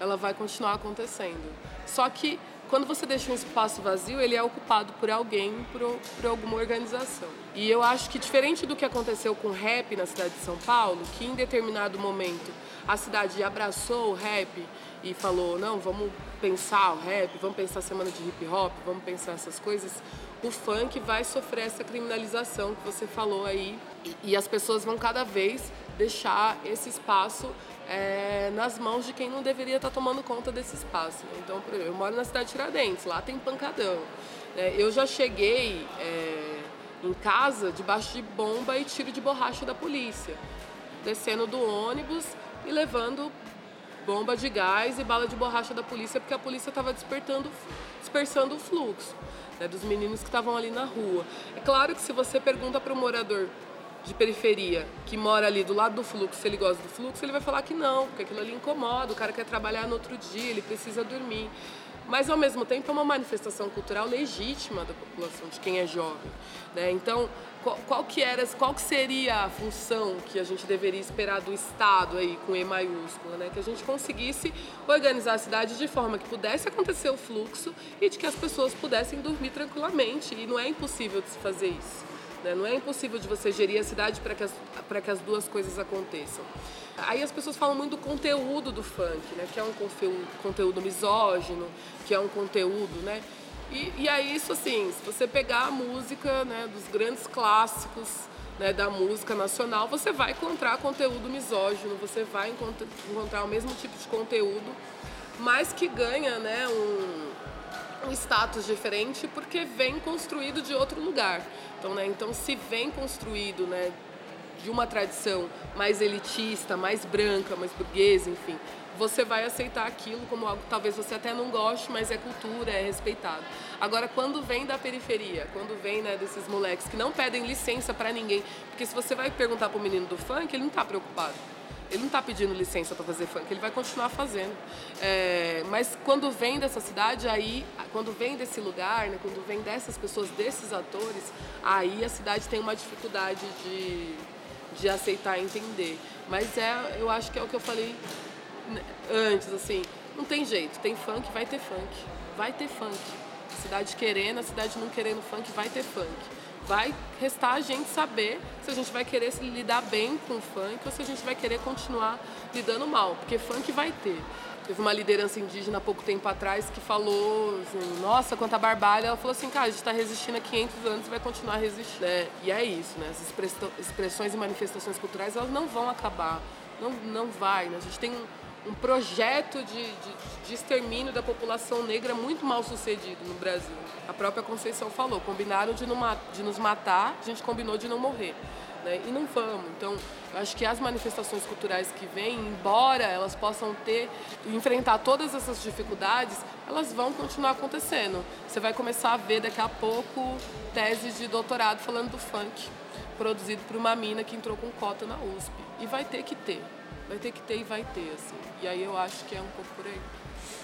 Ela vai continuar acontecendo. Só que quando você deixa um espaço vazio, ele é ocupado por alguém, por, por alguma organização. E eu acho que diferente do que aconteceu com o rap na cidade de São Paulo, que em determinado momento a cidade abraçou o rap e falou, não, vamos pensar o rap, vamos pensar a semana de hip hop, vamos pensar essas coisas, o funk vai sofrer essa criminalização que você falou aí e, e as pessoas vão cada vez deixar esse espaço é, nas mãos de quem não deveria estar tomando conta desse espaço. Né? Então, eu moro na cidade de Tiradentes, lá tem pancadão. É, eu já cheguei é, em casa debaixo de bomba e tiro de borracha da polícia, descendo do ônibus e levando bomba de gás e bala de borracha da polícia porque a polícia estava despertando, dispersando o fluxo né, dos meninos que estavam ali na rua. É claro que se você pergunta para o morador de periferia que mora ali do lado do fluxo, se ele gosta do fluxo, ele vai falar que não, porque aquilo ali incomoda, o cara quer trabalhar no outro dia, ele precisa dormir. Mas ao mesmo tempo é uma manifestação cultural legítima da população, de quem é jovem. Né? Então, qual, qual, que era, qual que seria a função que a gente deveria esperar do Estado aí, com E maiúsculo, né? Que a gente conseguisse organizar a cidade de forma que pudesse acontecer o fluxo e de que as pessoas pudessem dormir tranquilamente. E não é impossível de se fazer isso. Né? Não é impossível de você gerir a cidade para que, as, que as duas coisas aconteçam. Aí as pessoas falam muito do conteúdo do funk, né? que é um conteúdo, misógino, que é um conteúdo, né? E, e aí isso assim, se você pegar a música né, dos grandes clássicos né, da música nacional, você vai encontrar conteúdo misógino, você vai encontrar o mesmo tipo de conteúdo, mas que ganha né, um, um status diferente porque vem construído de outro lugar. Então, né, então se vem construído né, de uma tradição mais elitista, mais branca, mais burguesa, enfim, você vai aceitar aquilo como algo que talvez você até não goste, mas é cultura, é respeitado. Agora, quando vem da periferia, quando vem né, desses moleques que não pedem licença para ninguém, porque se você vai perguntar para o menino do funk, ele não está preocupado. Ele não está pedindo licença para fazer funk, ele vai continuar fazendo. É, mas quando vem dessa cidade, aí, quando vem desse lugar, né, quando vem dessas pessoas, desses atores, aí a cidade tem uma dificuldade de, de aceitar e entender. Mas é, eu acho que é o que eu falei antes, assim, não tem jeito, tem funk, vai ter funk. Vai ter funk. A cidade querendo, a cidade não querendo funk, vai ter funk vai restar a gente saber se a gente vai querer se lidar bem com o funk ou se a gente vai querer continuar lidando mal, porque funk vai ter. Teve uma liderança indígena há pouco tempo atrás que falou assim, nossa, quanta barbárie. Ela falou assim, cara, a gente está resistindo há 500 anos e vai continuar resistindo. É, e é isso, né? As expressões e manifestações culturais, elas não vão acabar. Não, não vai, né? A gente tem um projeto de, de, de, extermínio da população negra muito mal sucedido no Brasil. A própria Conceição falou, combinaram de, de nos matar, a gente combinou de não morrer. Né? E não vamos. Então, eu acho que as manifestações culturais que vêm, embora elas possam ter, enfrentar todas essas dificuldades, elas vão continuar acontecendo. Você vai começar a ver daqui a pouco teses de doutorado falando do funk, produzido por uma mina que entrou com cota na USP. E vai ter que ter vai ter que ter e vai ter, assim. E aí eu acho que é um pouco por aí.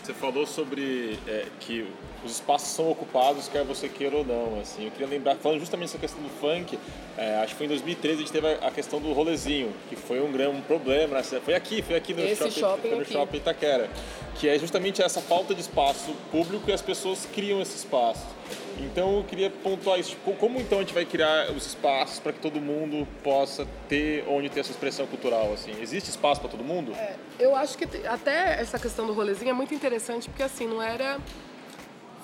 Você falou sobre é, que os espaços são ocupados, quer você queira ou não. Assim, eu queria lembrar, falando justamente essa questão do funk, é, acho que foi em 2013 a gente teve a, questão do rolezinho, que foi um grande um problema. Né? Foi aqui, foi aqui no Esse shopping, shopping foi no aqui. shopping Itaquera, que é justamente essa falta de espaço público e as pessoas criam esse espaço. Então eu queria pontuar isso. Tipo, como então a gente vai criar os espaços para que todo mundo possa ter onde ter essa expressão cultural? Assim, existe espaço para todo mundo? É, eu acho que até essa questão do rolezinho é muito interessante porque assim não era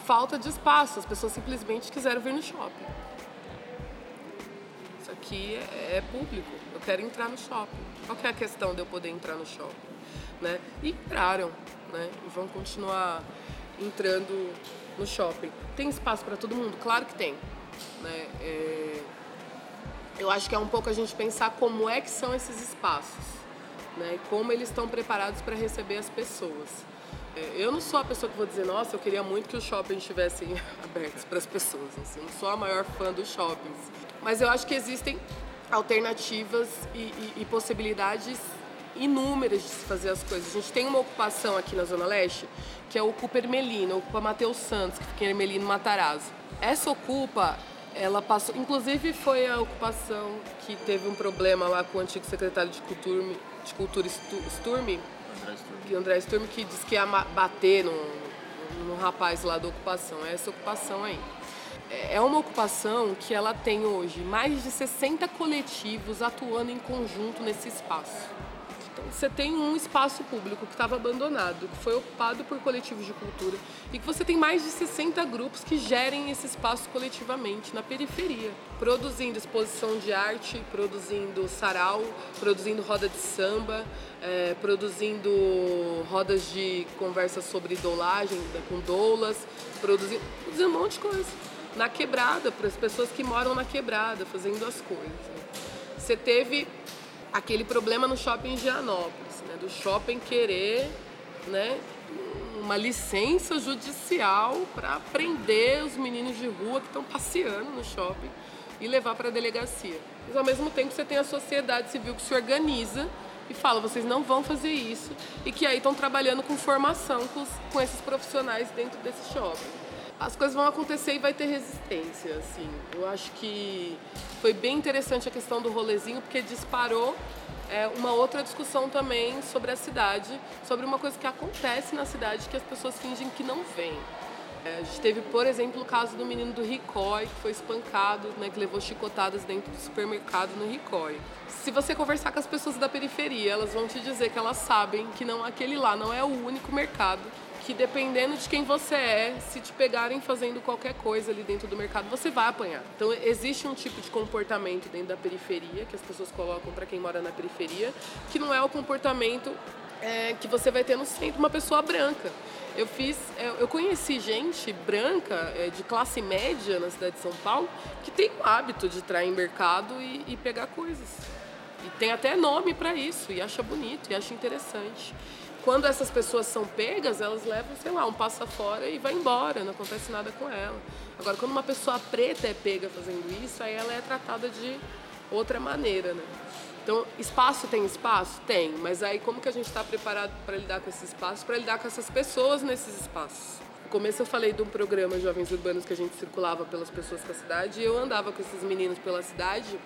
falta de espaço, as pessoas simplesmente quiseram vir no shopping. Isso aqui é, é público. Eu quero entrar no shopping. Qual é a questão de eu poder entrar no shopping? Né? E entraram, né? E vão continuar entrando no shopping. Tem espaço para todo mundo? Claro que tem. Né? É... Eu acho que é um pouco a gente pensar como é que são esses espaços. né? E como eles estão preparados para receber as pessoas. É, eu não sou a pessoa que vou dizer, nossa, eu queria muito que os shoppings estivessem abertos para as pessoas. Assim, eu não sou a maior fã dos shoppings. Mas eu acho que existem alternativas e, e, e possibilidades inúmeras de se fazer as coisas. A gente tem uma ocupação aqui na Zona Leste, que é o Ocupa Ermelino, Ocupa Matheus Santos, que fica em Ermelino Matarazzo. Essa Ocupa, ela passou, inclusive foi a ocupação que teve um problema lá com o antigo secretário de Cultura, de Cultura Sturme, que André Sturm, que disse que ia bater no, no rapaz lá da ocupação. É essa ocupação aí. É, é uma ocupação que ela tem hoje mais de 60 coletivos atuando em conjunto nesse espaço. Então, você tem um espaço público que estava abandonado, que foi ocupado por coletivos de cultura, e que você tem mais de 60 grupos que gerem esse espaço coletivamente na periferia, produzindo exposição de arte, produzindo sarau, produzindo roda de samba, é, produzindo rodas de conversa sobre idolagem com doulas, produzindo, produzindo um monte de coisa. Na quebrada, para as pessoas que moram na quebrada, fazendo as coisas. Você teve aquele problema no shopping Gianópolis, né, do shopping querer né, uma licença judicial para prender os meninos de rua que estão passeando no shopping e levar para a delegacia. Mas ao mesmo tempo você tem a sociedade civil que se organiza e fala, vocês não vão fazer isso, e que aí estão trabalhando com formação com, os, com esses profissionais dentro desse shopping as coisas vão acontecer e vai ter resistência, assim. Eu acho que foi bem interessante a questão do rolezinho, porque disparou é, uma outra discussão também sobre a cidade, sobre uma coisa que acontece na cidade que as pessoas fingem que não vêm. É, a gente teve, por exemplo, o caso do menino do Ricói, que foi espancado, né, que levou chicotadas dentro do supermercado no Ricói. Se você conversar com as pessoas da periferia, elas vão te dizer que elas sabem que não aquele lá não é o único mercado que dependendo de quem você é, se te pegarem fazendo qualquer coisa ali dentro do mercado, você vai apanhar. Então existe um tipo de comportamento dentro da periferia que as pessoas colocam para quem mora na periferia, que não é o comportamento é, que você vai ter no centro, uma pessoa branca. Eu fiz, é, eu conheci gente branca é, de classe média na cidade de São Paulo que tem o hábito de entrar em mercado e, e pegar coisas. E tem até nome para isso, e acha bonito, e acha interessante quando essas pessoas são pegas, elas levam, sei lá, um passa fora e vai embora, não acontece nada com ela. Agora, quando uma pessoa preta é pega fazendo isso, aí ela é tratada de outra maneira, né? Então, espaço tem espaço? Tem, mas aí como que a gente está preparado para lidar com esse espaço, para lidar com essas pessoas nesses espaços? No começo eu falei de um programa Jovens Urbanos que a gente circulava pelas pessoas da cidade e eu andava com esses meninos pela cidade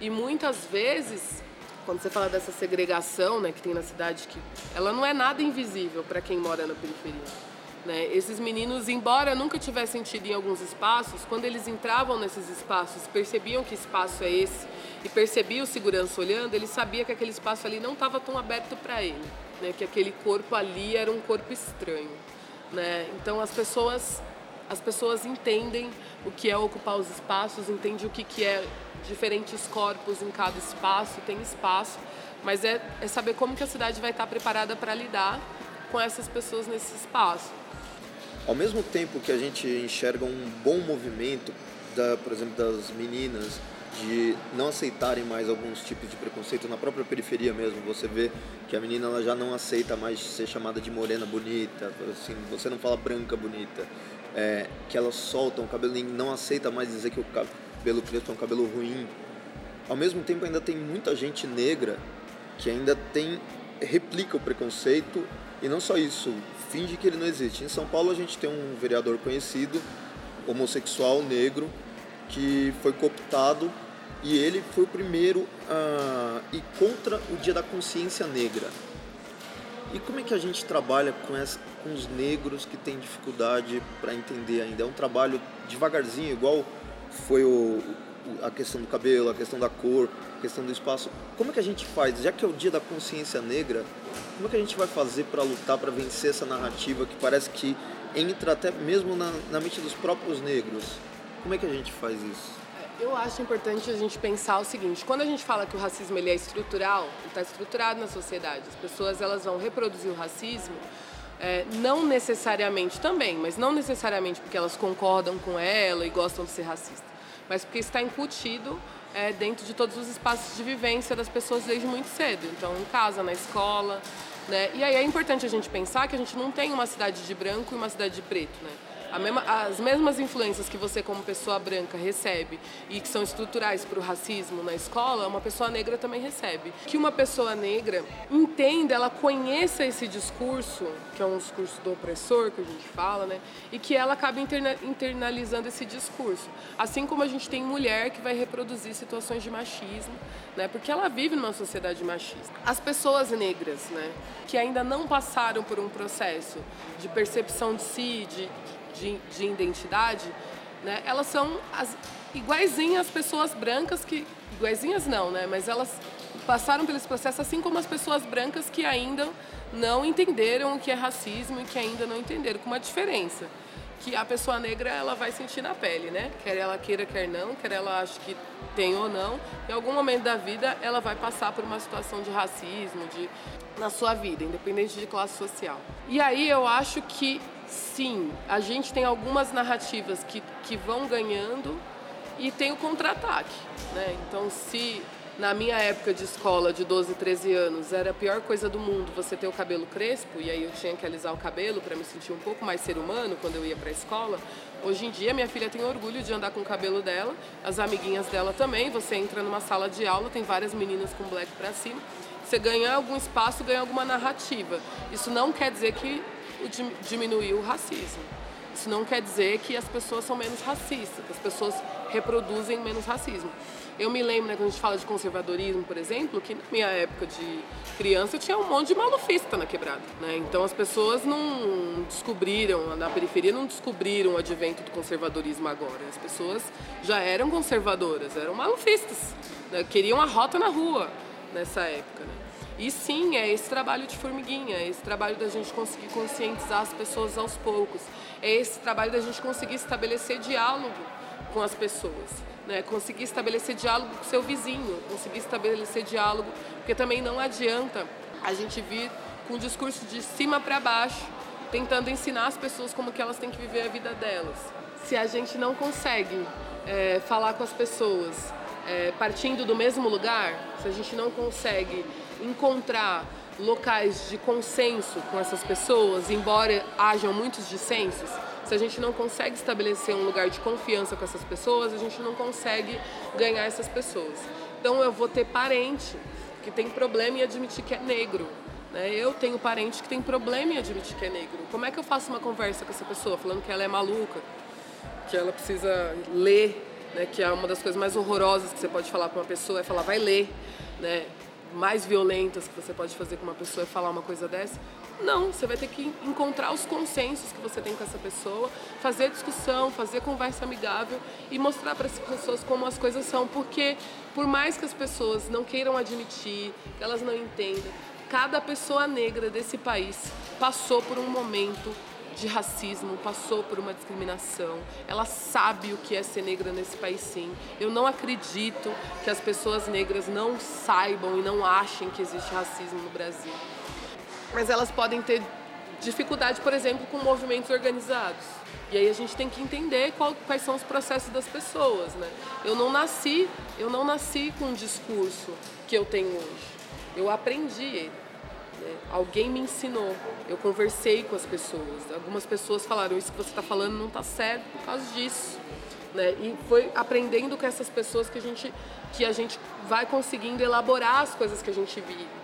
e muitas vezes quando você fala dessa segregação né, que tem na cidade, que ela não é nada invisível para quem mora na periferia. Né? Esses meninos, embora nunca tivessem tido em alguns espaços, quando eles entravam nesses espaços, percebiam que espaço é esse e percebiam o segurança olhando, ele sabia que aquele espaço ali não estava tão aberto para ele, né? que aquele corpo ali era um corpo estranho. Né? Então as pessoas as pessoas entendem o que é ocupar os espaços, entendem o que, que é diferentes corpos em cada espaço, tem espaço, mas é, é saber como que a cidade vai estar preparada para lidar com essas pessoas nesse espaço. Ao mesmo tempo que a gente enxerga um bom movimento, da, por exemplo, das meninas de não aceitarem mais alguns tipos de preconceito na própria periferia mesmo. Você vê que a menina ela já não aceita mais ser chamada de morena bonita, assim, você não fala branca bonita é, que elas soltam o cabelo não aceita mais dizer que o cabelo preto é um cabelo ruim. Ao mesmo tempo ainda tem muita gente negra que ainda tem replica o preconceito e não só isso, finge que ele não existe. Em São Paulo a gente tem um vereador conhecido, homossexual negro, que foi cooptado e ele foi o primeiro a ir contra o Dia da Consciência Negra. E como é que a gente trabalha com, essa, com os negros que têm dificuldade para entender ainda? É um trabalho devagarzinho, igual foi o, a questão do cabelo, a questão da cor, a questão do espaço. Como é que a gente faz, já que é o dia da consciência negra, como é que a gente vai fazer para lutar, para vencer essa narrativa que parece que entra até mesmo na, na mente dos próprios negros? Como é que a gente faz isso? Eu acho importante a gente pensar o seguinte: quando a gente fala que o racismo ele é estrutural, está estruturado na sociedade. As pessoas elas vão reproduzir o racismo, é, não necessariamente também, mas não necessariamente porque elas concordam com ela e gostam de ser racista, mas porque está incutido é, dentro de todos os espaços de vivência das pessoas desde muito cedo. Então, em casa, na escola, né? E aí é importante a gente pensar que a gente não tem uma cidade de branco e uma cidade de preto, né? Mesma, as mesmas influências que você, como pessoa branca, recebe e que são estruturais para o racismo na escola, uma pessoa negra também recebe. Que uma pessoa negra entenda, ela conheça esse discurso, que é um discurso do opressor, que a gente fala, né? E que ela acabe interna internalizando esse discurso. Assim como a gente tem mulher que vai reproduzir situações de machismo, né? Porque ela vive numa sociedade machista. As pessoas negras, né? Que ainda não passaram por um processo de percepção de si, de de, de identidade, né, elas são as, iguaizinhas as pessoas brancas que. Iguaizinhas não, né? Mas elas passaram esse processo assim como as pessoas brancas que ainda não entenderam o que é racismo e que ainda não entenderam, com uma diferença. Que a pessoa negra ela vai sentir na pele, né? Quer ela queira, quer não, quer ela ache que tem ou não, em algum momento da vida ela vai passar por uma situação de racismo, de na sua vida, independente de classe social. E aí eu acho que sim, a gente tem algumas narrativas que, que vão ganhando e tem o contra-ataque. Né? Então, se na minha época de escola, de 12, 13 anos, era a pior coisa do mundo você ter o cabelo crespo, e aí eu tinha que alisar o cabelo para me sentir um pouco mais ser humano quando eu ia para a escola. Hoje em dia, minha filha tem orgulho de andar com o cabelo dela, as amiguinhas dela também. Você entra numa sala de aula, tem várias meninas com black para cima. Você ganha algum espaço, ganha alguma narrativa. Isso não quer dizer que diminuir o racismo. Isso não quer dizer que as pessoas são menos racistas, que as pessoas reproduzem menos racismo. Eu me lembro, né, quando a gente fala de conservadorismo, por exemplo, que na minha época de criança tinha um monte de malufista na quebrada. Né? Então as pessoas não descobriram, na periferia não descobriram o advento do conservadorismo agora. As pessoas já eram conservadoras, eram malufistas. Né? Queriam a rota na rua nessa época. E sim, é esse trabalho de formiguinha, é esse trabalho da gente conseguir conscientizar as pessoas aos poucos, é esse trabalho da gente conseguir estabelecer diálogo com as pessoas, né? conseguir estabelecer diálogo com o seu vizinho, conseguir estabelecer diálogo, porque também não adianta a gente vir com um discurso de cima para baixo, tentando ensinar as pessoas como que elas têm que viver a vida delas. Se a gente não consegue é, falar com as pessoas é, partindo do mesmo lugar, se a gente não consegue encontrar locais de consenso com essas pessoas, embora hajam muitos dissensos, se a gente não consegue estabelecer um lugar de confiança com essas pessoas, a gente não consegue ganhar essas pessoas. Então eu vou ter parente que tem problema em admitir que é negro. Né? Eu tenho parente que tem problema em admitir que é negro. Como é que eu faço uma conversa com essa pessoa falando que ela é maluca, que ela precisa ler, né? que é uma das coisas mais horrorosas que você pode falar com uma pessoa é falar vai ler, né? Mais violentas que você pode fazer com uma pessoa é falar uma coisa dessa. Não, você vai ter que encontrar os consensos que você tem com essa pessoa, fazer discussão, fazer conversa amigável e mostrar para as pessoas como as coisas são, porque por mais que as pessoas não queiram admitir, que elas não entendam, cada pessoa negra desse país passou por um momento de racismo, passou por uma discriminação. Ela sabe o que é ser negra nesse país, sim. Eu não acredito que as pessoas negras não saibam e não achem que existe racismo no Brasil. Mas elas podem ter dificuldade, por exemplo, com movimentos organizados. E aí a gente tem que entender qual, quais são os processos das pessoas, né? Eu não nasci, eu não nasci com um discurso que eu tenho hoje. Eu aprendi ele. Né? Alguém me ensinou, eu conversei com as pessoas. Algumas pessoas falaram: Isso que você está falando não está certo por causa disso. Né? E foi aprendendo com essas pessoas que a, gente, que a gente vai conseguindo elaborar as coisas que a gente vive.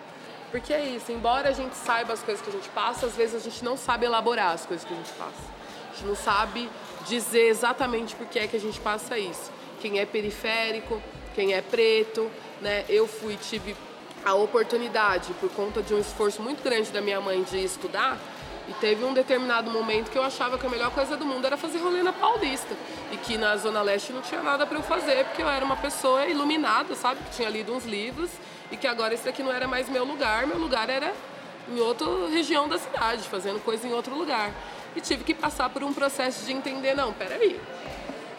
Porque é isso, embora a gente saiba as coisas que a gente passa, às vezes a gente não sabe elaborar as coisas que a gente passa. A gente não sabe dizer exatamente por que é que a gente passa isso. Quem é periférico, quem é preto, né? Eu fui, tive a oportunidade, por conta de um esforço muito grande da minha mãe de estudar, e teve um determinado momento que eu achava que a melhor coisa do mundo era fazer rolê na Paulista. E que na Zona Leste não tinha nada para eu fazer, porque eu era uma pessoa iluminada, sabe? Que tinha lido uns livros e que agora esse aqui não era mais meu lugar. Meu lugar era em outra região da cidade, fazendo coisa em outro lugar. E tive que passar por um processo de entender: não, peraí.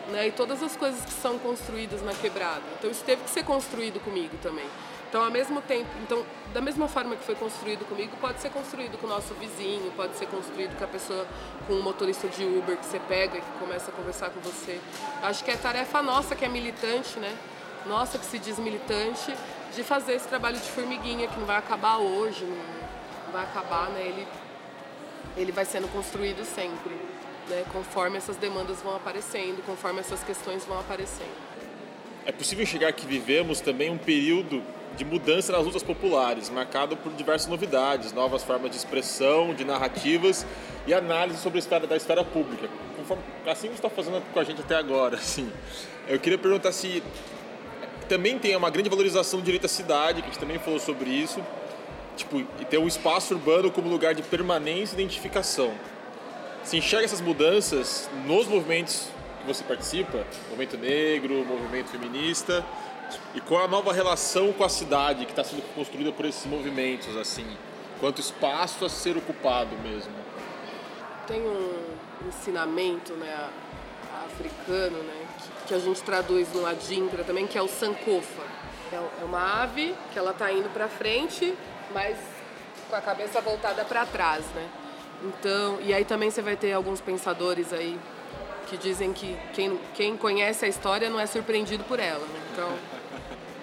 Né? E todas as coisas que são construídas na quebrada. Então isso teve que ser construído comigo também. Então, ao mesmo tempo, então, da mesma forma que foi construído comigo, pode ser construído com o nosso vizinho, pode ser construído com a pessoa, com o motorista de Uber que você pega e que começa a conversar com você. Acho que é tarefa nossa que é militante, né? nossa que se diz militante, de fazer esse trabalho de formiguinha que não vai acabar hoje, não vai acabar, né? Ele, ele vai sendo construído sempre, né? Conforme essas demandas vão aparecendo, conforme essas questões vão aparecendo. É possível enxergar que vivemos também um período de mudança nas lutas populares, marcado por diversas novidades, novas formas de expressão, de narrativas e análise sobre a esfera da esfera pública. Conforme, assim está fazendo com a gente até agora, assim. Eu queria perguntar se também tem uma grande valorização do direito à cidade, que a gente também falou sobre isso, tipo, e ter um espaço urbano como lugar de permanência e identificação. Se enxerga essas mudanças nos movimentos que você participa, movimento negro, movimento feminista, e qual a nova relação com a cidade que está sendo construída por esses movimentos, assim, quanto espaço a ser ocupado mesmo? Tem um ensinamento, né, africano, né, que, a gente traduz no Adinkra também, que é o Sankofa. É, é uma ave que ela está indo para frente, mas com a cabeça voltada para trás, né? Então, e aí também você vai ter alguns pensadores aí que dizem que quem, quem conhece a história não é surpreendido por ela. Né? Então,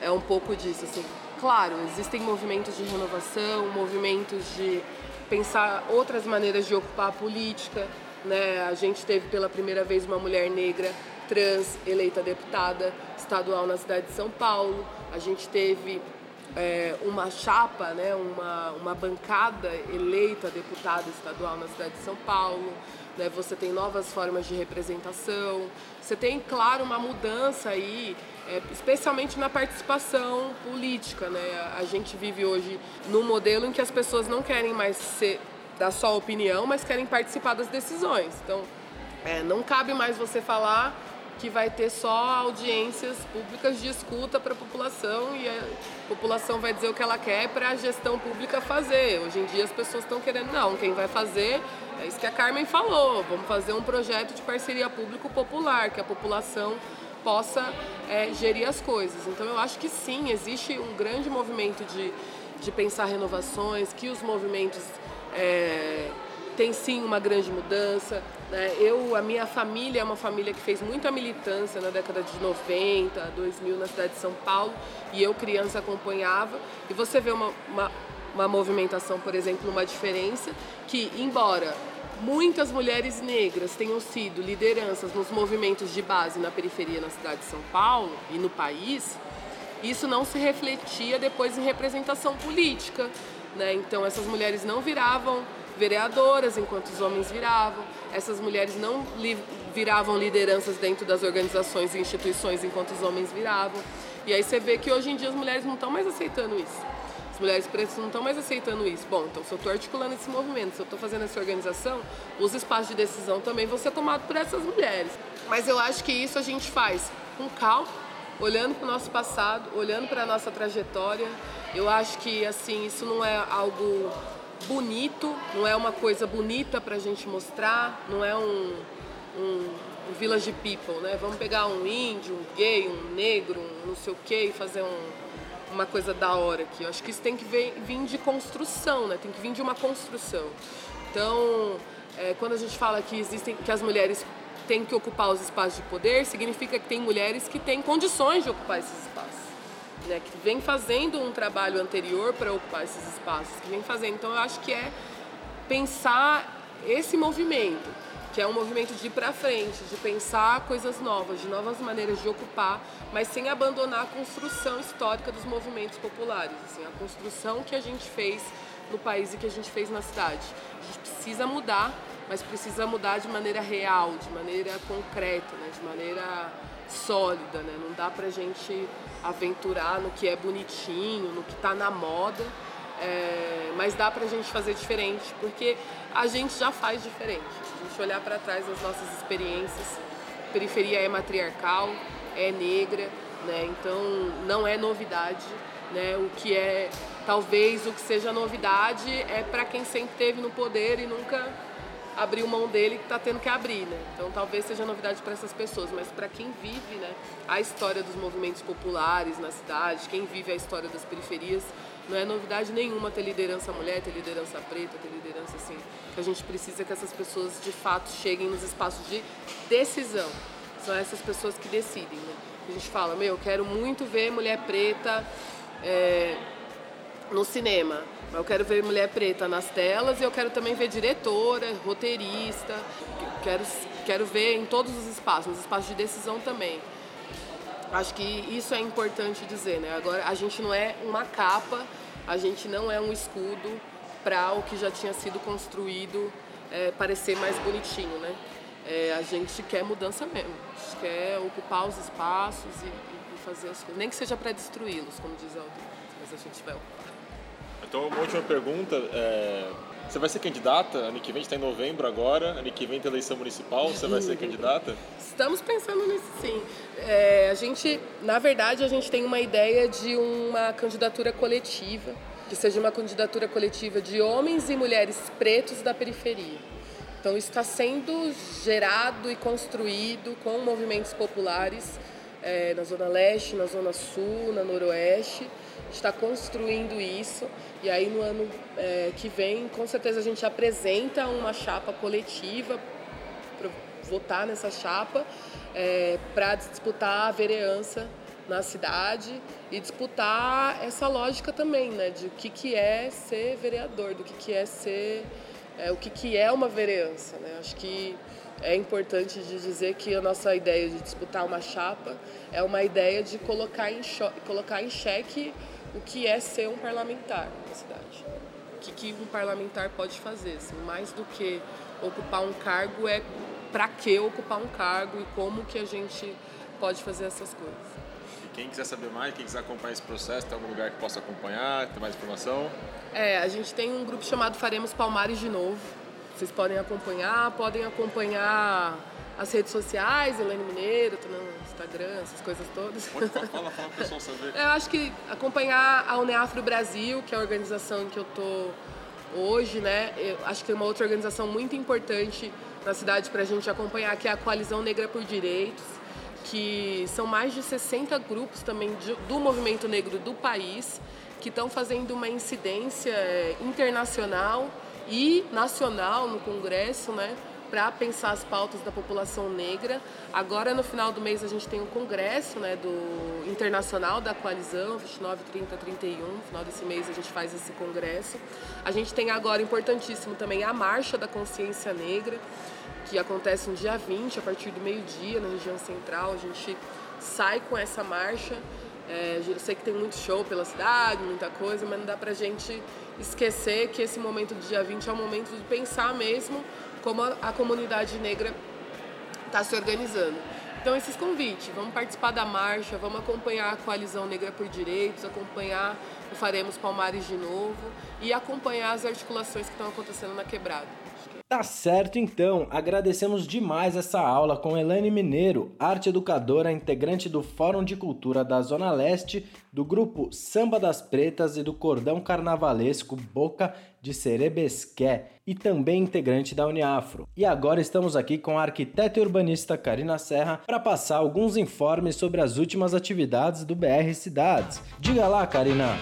é um pouco disso. Assim. Claro, existem movimentos de renovação, movimentos de pensar outras maneiras de ocupar a política. Né? A gente teve pela primeira vez uma mulher negra trans eleita deputada estadual na cidade de São Paulo. A gente teve é, uma chapa, né, uma, uma bancada eleita deputada estadual na cidade de São Paulo né? você tem novas formas de representação, você tem, claro, uma mudança aí, é, especialmente na participação política. Né? A gente vive hoje num modelo em que as pessoas não querem mais ser, dar só opinião, mas querem participar das decisões. Então, é, não cabe mais você falar que vai ter só audiências públicas de escuta para a população e a população vai dizer o que ela quer para a gestão pública fazer. Hoje em dia as pessoas estão querendo, não, quem vai fazer é isso que a Carmen falou, vamos fazer um projeto de parceria público-popular, que a população possa é, gerir as coisas. Então eu acho que sim, existe um grande movimento de, de pensar renovações, que os movimentos é, têm sim uma grande mudança. Né? Eu, a minha família é uma família que fez muita militância na década de 90, 2000 na cidade de São Paulo, e eu criança acompanhava, e você vê uma, uma uma movimentação, por exemplo, uma diferença que, embora muitas mulheres negras tenham sido lideranças nos movimentos de base na periferia na cidade de São Paulo e no país, isso não se refletia depois em representação política. Né? Então, essas mulheres não viravam vereadoras enquanto os homens viravam, essas mulheres não li viravam lideranças dentro das organizações e instituições enquanto os homens viravam. E aí você vê que hoje em dia as mulheres não estão mais aceitando isso. As mulheres pretas não estão mais aceitando isso. Bom, então se eu estou articulando esse movimento, se eu estou fazendo essa organização, os espaços de decisão também vão ser tomados por essas mulheres. Mas eu acho que isso a gente faz com calma, olhando para o nosso passado, olhando para a nossa trajetória. Eu acho que assim isso não é algo bonito, não é uma coisa bonita para a gente mostrar, não é um, um, um village people, né? Vamos pegar um índio, um gay, um negro, um não sei o quê e fazer um uma coisa da hora aqui. Eu acho que isso tem que vir de construção, né? Tem que vir de uma construção. Então, é, quando a gente fala que existem, que as mulheres têm que ocupar os espaços de poder, significa que tem mulheres que têm condições de ocupar esses espaços. Né, que vem fazendo um trabalho anterior para ocupar esses espaços, que vem fazendo. Então eu acho que é pensar esse movimento que é um movimento de ir para frente, de pensar coisas novas, de novas maneiras de ocupar, mas sem abandonar a construção histórica dos movimentos populares, assim, a construção que a gente fez no país e que a gente fez na cidade. A gente precisa mudar, mas precisa mudar de maneira real, de maneira concreta, né? de maneira sólida, né? Não dá pra gente aventurar no que é bonitinho, no que está na moda, é, mas dá pra gente fazer diferente, porque a gente já faz diferente gente olhar para trás das nossas experiências. Periferia é matriarcal, é negra, né? então não é novidade. Né? O que é, talvez o que seja novidade é para quem sempre teve no poder e nunca abriu mão dele que está tendo que abrir, né? Então talvez seja novidade para essas pessoas, mas para quem vive, né, a história dos movimentos populares na cidade, quem vive a história das periferias, não é novidade nenhuma ter liderança mulher, ter liderança preta, ter liderança assim. A gente precisa que essas pessoas de fato cheguem nos espaços de decisão. São essas pessoas que decidem, né? A gente fala, meu, eu quero muito ver mulher preta é, no cinema. Eu quero ver mulher preta nas telas e eu quero também ver diretora, roteirista. Quero, quero ver em todos os espaços, nos espaços de decisão também. Acho que isso é importante dizer, né? Agora, a gente não é uma capa, a gente não é um escudo para o que já tinha sido construído é, parecer mais bonitinho, né? É, a gente quer mudança mesmo, a gente quer ocupar os espaços e, e fazer as coisas, nem que seja para destruí-los, como diz Aldo, mas a gente vai ocupar. Então, uma última pergunta. É... Você vai ser candidata? Ano que vem está em novembro agora. Ano que vem tem eleição municipal. Você vai ser candidata? Estamos pensando nisso sim. É, a gente, na verdade, a gente tem uma ideia de uma candidatura coletiva, que seja uma candidatura coletiva de homens e mulheres pretos da periferia. Então, está sendo gerado e construído com movimentos populares é, na Zona Leste, na Zona Sul, na Noroeste está construindo isso e aí no ano é, que vem, com certeza a gente apresenta uma chapa coletiva para votar nessa chapa é, para disputar a vereança na cidade e disputar essa lógica também, né, de o que, que é ser vereador, do que, que é ser, é, o que, que é uma vereança, né? Acho que é importante de dizer que a nossa ideia de disputar uma chapa é uma ideia de colocar em, colocar em xeque o que é ser um parlamentar na cidade. O que, que um parlamentar pode fazer? Assim, mais do que ocupar um cargo, é para que ocupar um cargo e como que a gente pode fazer essas coisas. Quem quiser saber mais, quem quiser acompanhar esse processo, tem algum lugar que possa acompanhar, ter mais informação? É, a gente tem um grupo chamado Faremos Palmares de Novo. Vocês podem acompanhar, podem acompanhar as redes sociais, Helene Mineiro, tô no Instagram, essas coisas todas. Pode falar, fala, fala pro pessoal saber. Eu acho que acompanhar a Uneafro Brasil, que é a organização em que eu tô hoje, né? Eu acho que tem uma outra organização muito importante na cidade para a gente acompanhar, que é a Coalizão Negra por Direitos, que são mais de 60 grupos também do movimento negro do país, que estão fazendo uma incidência eh, internacional e nacional no Congresso, né? para pensar as pautas da população negra. Agora, no final do mês, a gente tem o um congresso né, do internacional da coalizão, 29, 30, 31. No final desse mês, a gente faz esse congresso. A gente tem agora, importantíssimo também, a Marcha da Consciência Negra, que acontece no dia 20, a partir do meio-dia, na região central. A gente sai com essa marcha. É, eu sei que tem muito show pela cidade, muita coisa, mas não dá pra gente esquecer que esse momento do dia 20 é o momento de pensar mesmo como a, a comunidade negra está se organizando. Então, esses convites, vamos participar da marcha, vamos acompanhar a Coalizão Negra por Direitos, acompanhar o Faremos Palmares de novo e acompanhar as articulações que estão acontecendo na quebrada. Tá certo então, agradecemos demais essa aula com Elane Mineiro, arte educadora, integrante do Fórum de Cultura da Zona Leste, do grupo Samba das Pretas e do Cordão Carnavalesco Boca de Cerebesqué e também integrante da Uniafro. E agora estamos aqui com a arquiteta e urbanista Karina Serra para passar alguns informes sobre as últimas atividades do BR Cidades. Diga lá, Karina!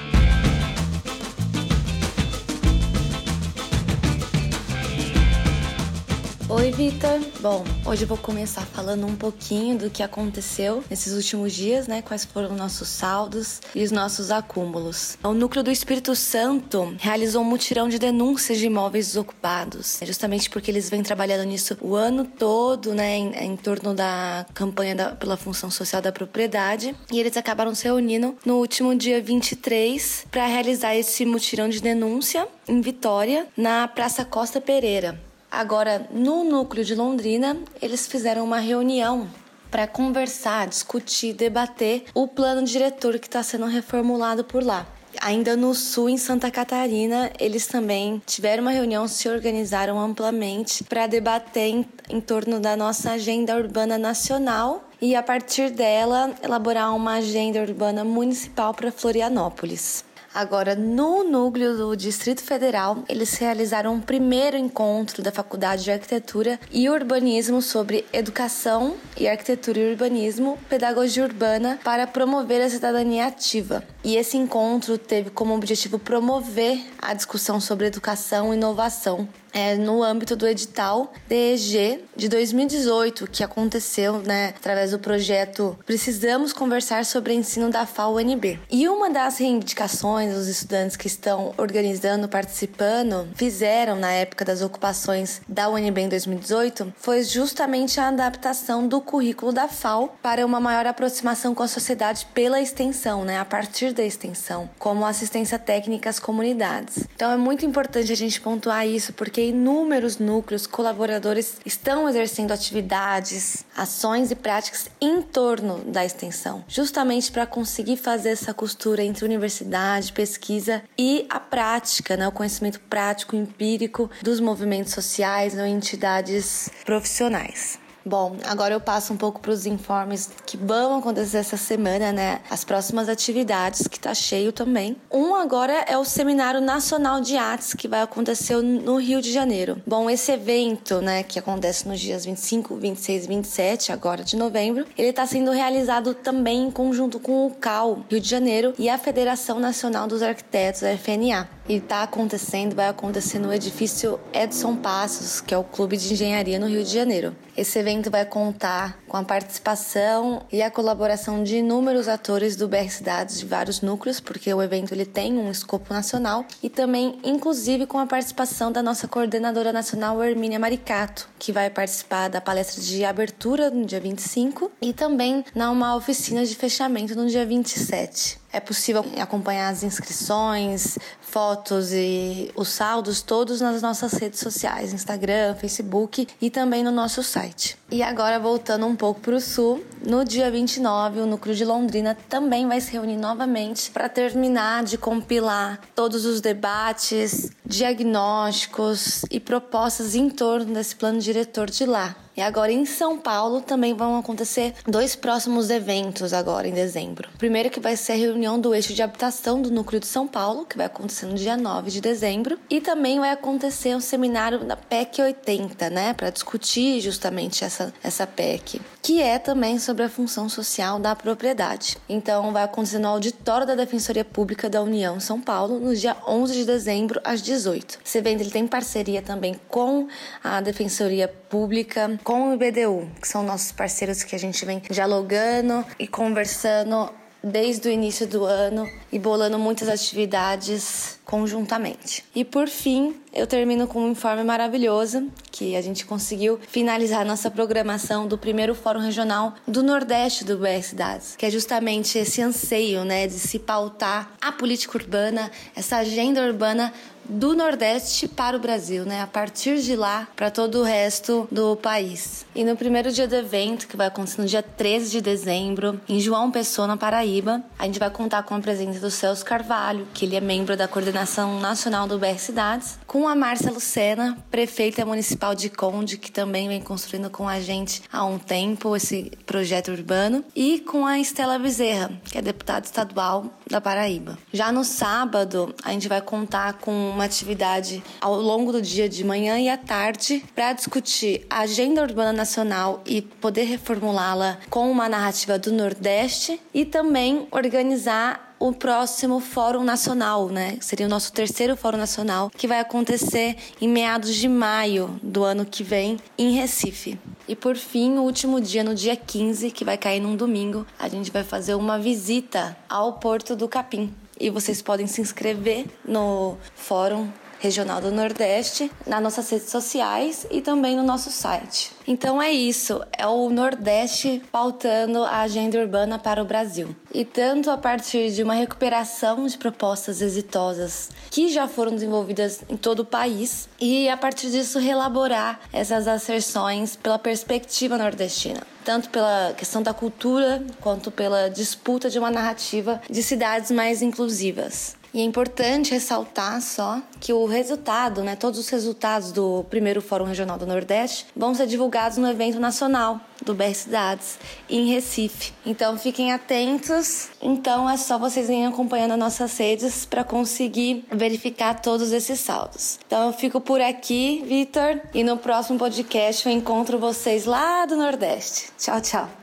Oi, Vitor. Bom, hoje eu vou começar falando um pouquinho do que aconteceu nesses últimos dias, né? Quais foram nossos saldos e os nossos acúmulos. O Núcleo do Espírito Santo realizou um mutirão de denúncias de imóveis desocupados, justamente porque eles vêm trabalhando nisso o ano todo, né? Em, em torno da campanha da, pela função social da propriedade. E eles acabaram se reunindo no último dia 23 para realizar esse mutirão de denúncia em Vitória, na Praça Costa Pereira. Agora, no núcleo de Londrina, eles fizeram uma reunião para conversar, discutir, debater o plano diretor que está sendo reformulado por lá. Ainda no sul, em Santa Catarina, eles também tiveram uma reunião, se organizaram amplamente para debater em, em torno da nossa agenda urbana nacional e, a partir dela, elaborar uma agenda urbana municipal para Florianópolis. Agora, no núcleo do Distrito Federal, eles realizaram um primeiro encontro da Faculdade de Arquitetura e Urbanismo sobre educação e arquitetura e urbanismo, pedagogia urbana para promover a cidadania ativa. E esse encontro teve como objetivo promover a discussão sobre educação e inovação é, no âmbito do edital DEG de 2018, que aconteceu né, através do projeto Precisamos Conversar sobre Ensino da FAO-UNB. E uma das reivindicações dos estudantes que estão organizando, participando, fizeram na época das ocupações da UNB em 2018 foi justamente a adaptação do currículo da FAO para uma maior aproximação com a sociedade pela extensão, né, a partir da extensão, como assistência técnica às comunidades. Então é muito importante a gente pontuar isso, porque inúmeros núcleos colaboradores estão exercendo atividades, ações e práticas em torno da extensão, justamente para conseguir fazer essa costura entre universidade, pesquisa e a prática, né, o conhecimento prático, empírico dos movimentos sociais ou entidades profissionais. Bom, agora eu passo um pouco para os informes que vão acontecer essa semana, né? As próximas atividades, que tá cheio também. Um agora é o Seminário Nacional de Artes, que vai acontecer no Rio de Janeiro. Bom, esse evento, né, que acontece nos dias 25, 26 e 27, agora de novembro, ele está sendo realizado também em conjunto com o CAL, Rio de Janeiro, e a Federação Nacional dos Arquitetos, a FNA. E está acontecendo, vai acontecer no edifício Edson Passos, que é o Clube de Engenharia no Rio de Janeiro. Esse evento vai contar com a participação e a colaboração de inúmeros atores do BR Cidades de vários núcleos, porque o evento ele tem um escopo nacional, e também, inclusive, com a participação da nossa coordenadora nacional, Hermínia Maricato, que vai participar da palestra de abertura no dia 25 e também na uma oficina de fechamento no dia 27. É possível acompanhar as inscrições, fotos e os saldos todos nas nossas redes sociais, Instagram, Facebook e também no nosso site. E agora voltando um pouco para o sul, no dia 29 o núcleo de Londrina também vai se reunir novamente para terminar de compilar todos os debates, diagnósticos e propostas em torno desse plano diretor de lá. E agora em São Paulo também vão acontecer dois próximos eventos agora em dezembro. O primeiro que vai ser a reunião do eixo de habitação do núcleo de São Paulo, que vai acontecer no dia 9 de dezembro, e também vai acontecer um seminário da PEC 80, né, para discutir justamente essa essa PEC, que é também sobre a função social da propriedade. Então vai acontecer no auditório da Defensoria Pública da União São Paulo no dia 11 de dezembro às 18. Esse evento ele tem parceria também com a Defensoria Pública com o IBDU, que são nossos parceiros que a gente vem dialogando e conversando desde o início do ano e bolando muitas atividades conjuntamente. E por fim, eu termino com um informe maravilhoso que a gente conseguiu finalizar nossa programação do primeiro Fórum Regional do Nordeste do BR Cidades, que é justamente esse anseio, né, de se pautar a política urbana, essa agenda urbana do Nordeste para o Brasil, né? A partir de lá para todo o resto do país. E no primeiro dia do evento, que vai acontecer no dia 13 de dezembro, em João Pessoa, na Paraíba, a gente vai contar com a presença do Celso Carvalho, que ele é membro da coordenação nacional do BR Cidades, com a Márcia Lucena, prefeita municipal de Conde, que também vem construindo com a gente há um tempo esse projeto urbano, e com a Estela Bezerra, que é deputada estadual da Paraíba. Já no sábado, a gente vai contar com uma atividade ao longo do dia de manhã e à tarde para discutir a agenda urbana nacional e poder reformulá-la com uma narrativa do Nordeste e também organizar o próximo Fórum Nacional, né? Seria o nosso terceiro Fórum Nacional, que vai acontecer em meados de maio do ano que vem, em Recife. E por fim, o último dia, no dia 15, que vai cair num domingo, a gente vai fazer uma visita ao Porto do Capim e vocês podem se inscrever no Fórum Regional do Nordeste, nas nossas redes sociais e também no nosso site. Então é isso, é o Nordeste pautando a agenda urbana para o Brasil. E tanto a partir de uma recuperação de propostas exitosas que já foram desenvolvidas em todo o país e a partir disso relaborar essas asserções pela perspectiva nordestina tanto pela questão da cultura quanto pela disputa de uma narrativa de cidades mais inclusivas. E é importante ressaltar só que o resultado, né, todos os resultados do primeiro Fórum Regional do Nordeste vão ser divulgados no evento nacional do BR Cidades em Recife. Então fiquem atentos. Então é só vocês irem acompanhando as nossas redes para conseguir verificar todos esses saldos. Então eu fico por aqui, Vitor, e no próximo podcast eu encontro vocês lá do Nordeste. Tchau, tchau.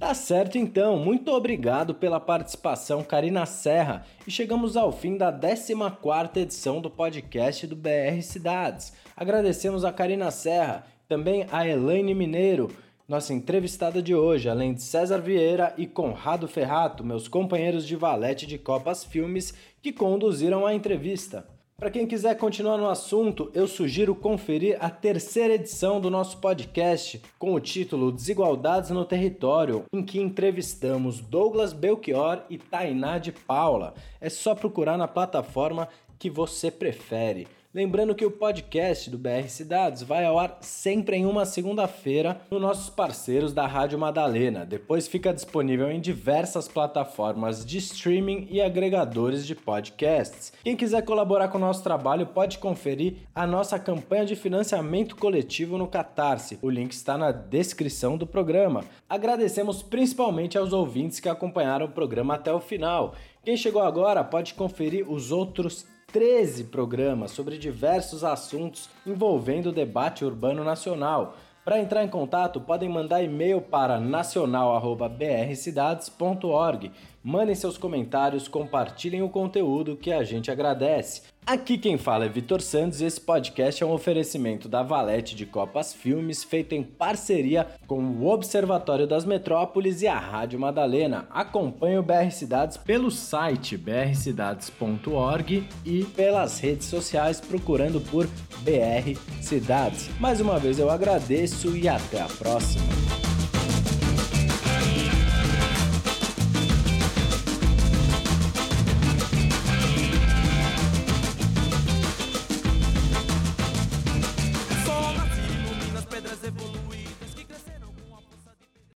Tá certo então, muito obrigado pela participação, Karina Serra, e chegamos ao fim da 14ª edição do podcast do BR Cidades. Agradecemos a Karina Serra, também a Elaine Mineiro, nossa entrevistada de hoje, além de César Vieira e Conrado Ferrato, meus companheiros de valete de Copas Filmes que conduziram a entrevista. Para quem quiser continuar no assunto, eu sugiro conferir a terceira edição do nosso podcast com o título Desigualdades no Território, em que entrevistamos Douglas Belchior e Tainá de Paula. É só procurar na plataforma que você prefere. Lembrando que o podcast do BR Cidades vai ao ar sempre em uma segunda-feira nos nossos parceiros da Rádio Madalena. Depois fica disponível em diversas plataformas de streaming e agregadores de podcasts. Quem quiser colaborar com o nosso trabalho pode conferir a nossa campanha de financiamento coletivo no Catarse. O link está na descrição do programa. Agradecemos principalmente aos ouvintes que acompanharam o programa até o final. Quem chegou agora pode conferir os outros 13 programas sobre diversos assuntos envolvendo o debate urbano nacional. Para entrar em contato, podem mandar e-mail para nacional@brcidades.org. Mandem seus comentários, compartilhem o conteúdo que a gente agradece. Aqui quem fala é Vitor Santos e esse podcast é um oferecimento da Valete de Copas Filmes, feito em parceria com o Observatório das Metrópoles e a Rádio Madalena. Acompanhe o BR Cidades pelo site brcidades.org e pelas redes sociais procurando por BR Cidades. Mais uma vez eu agradeço e até a próxima.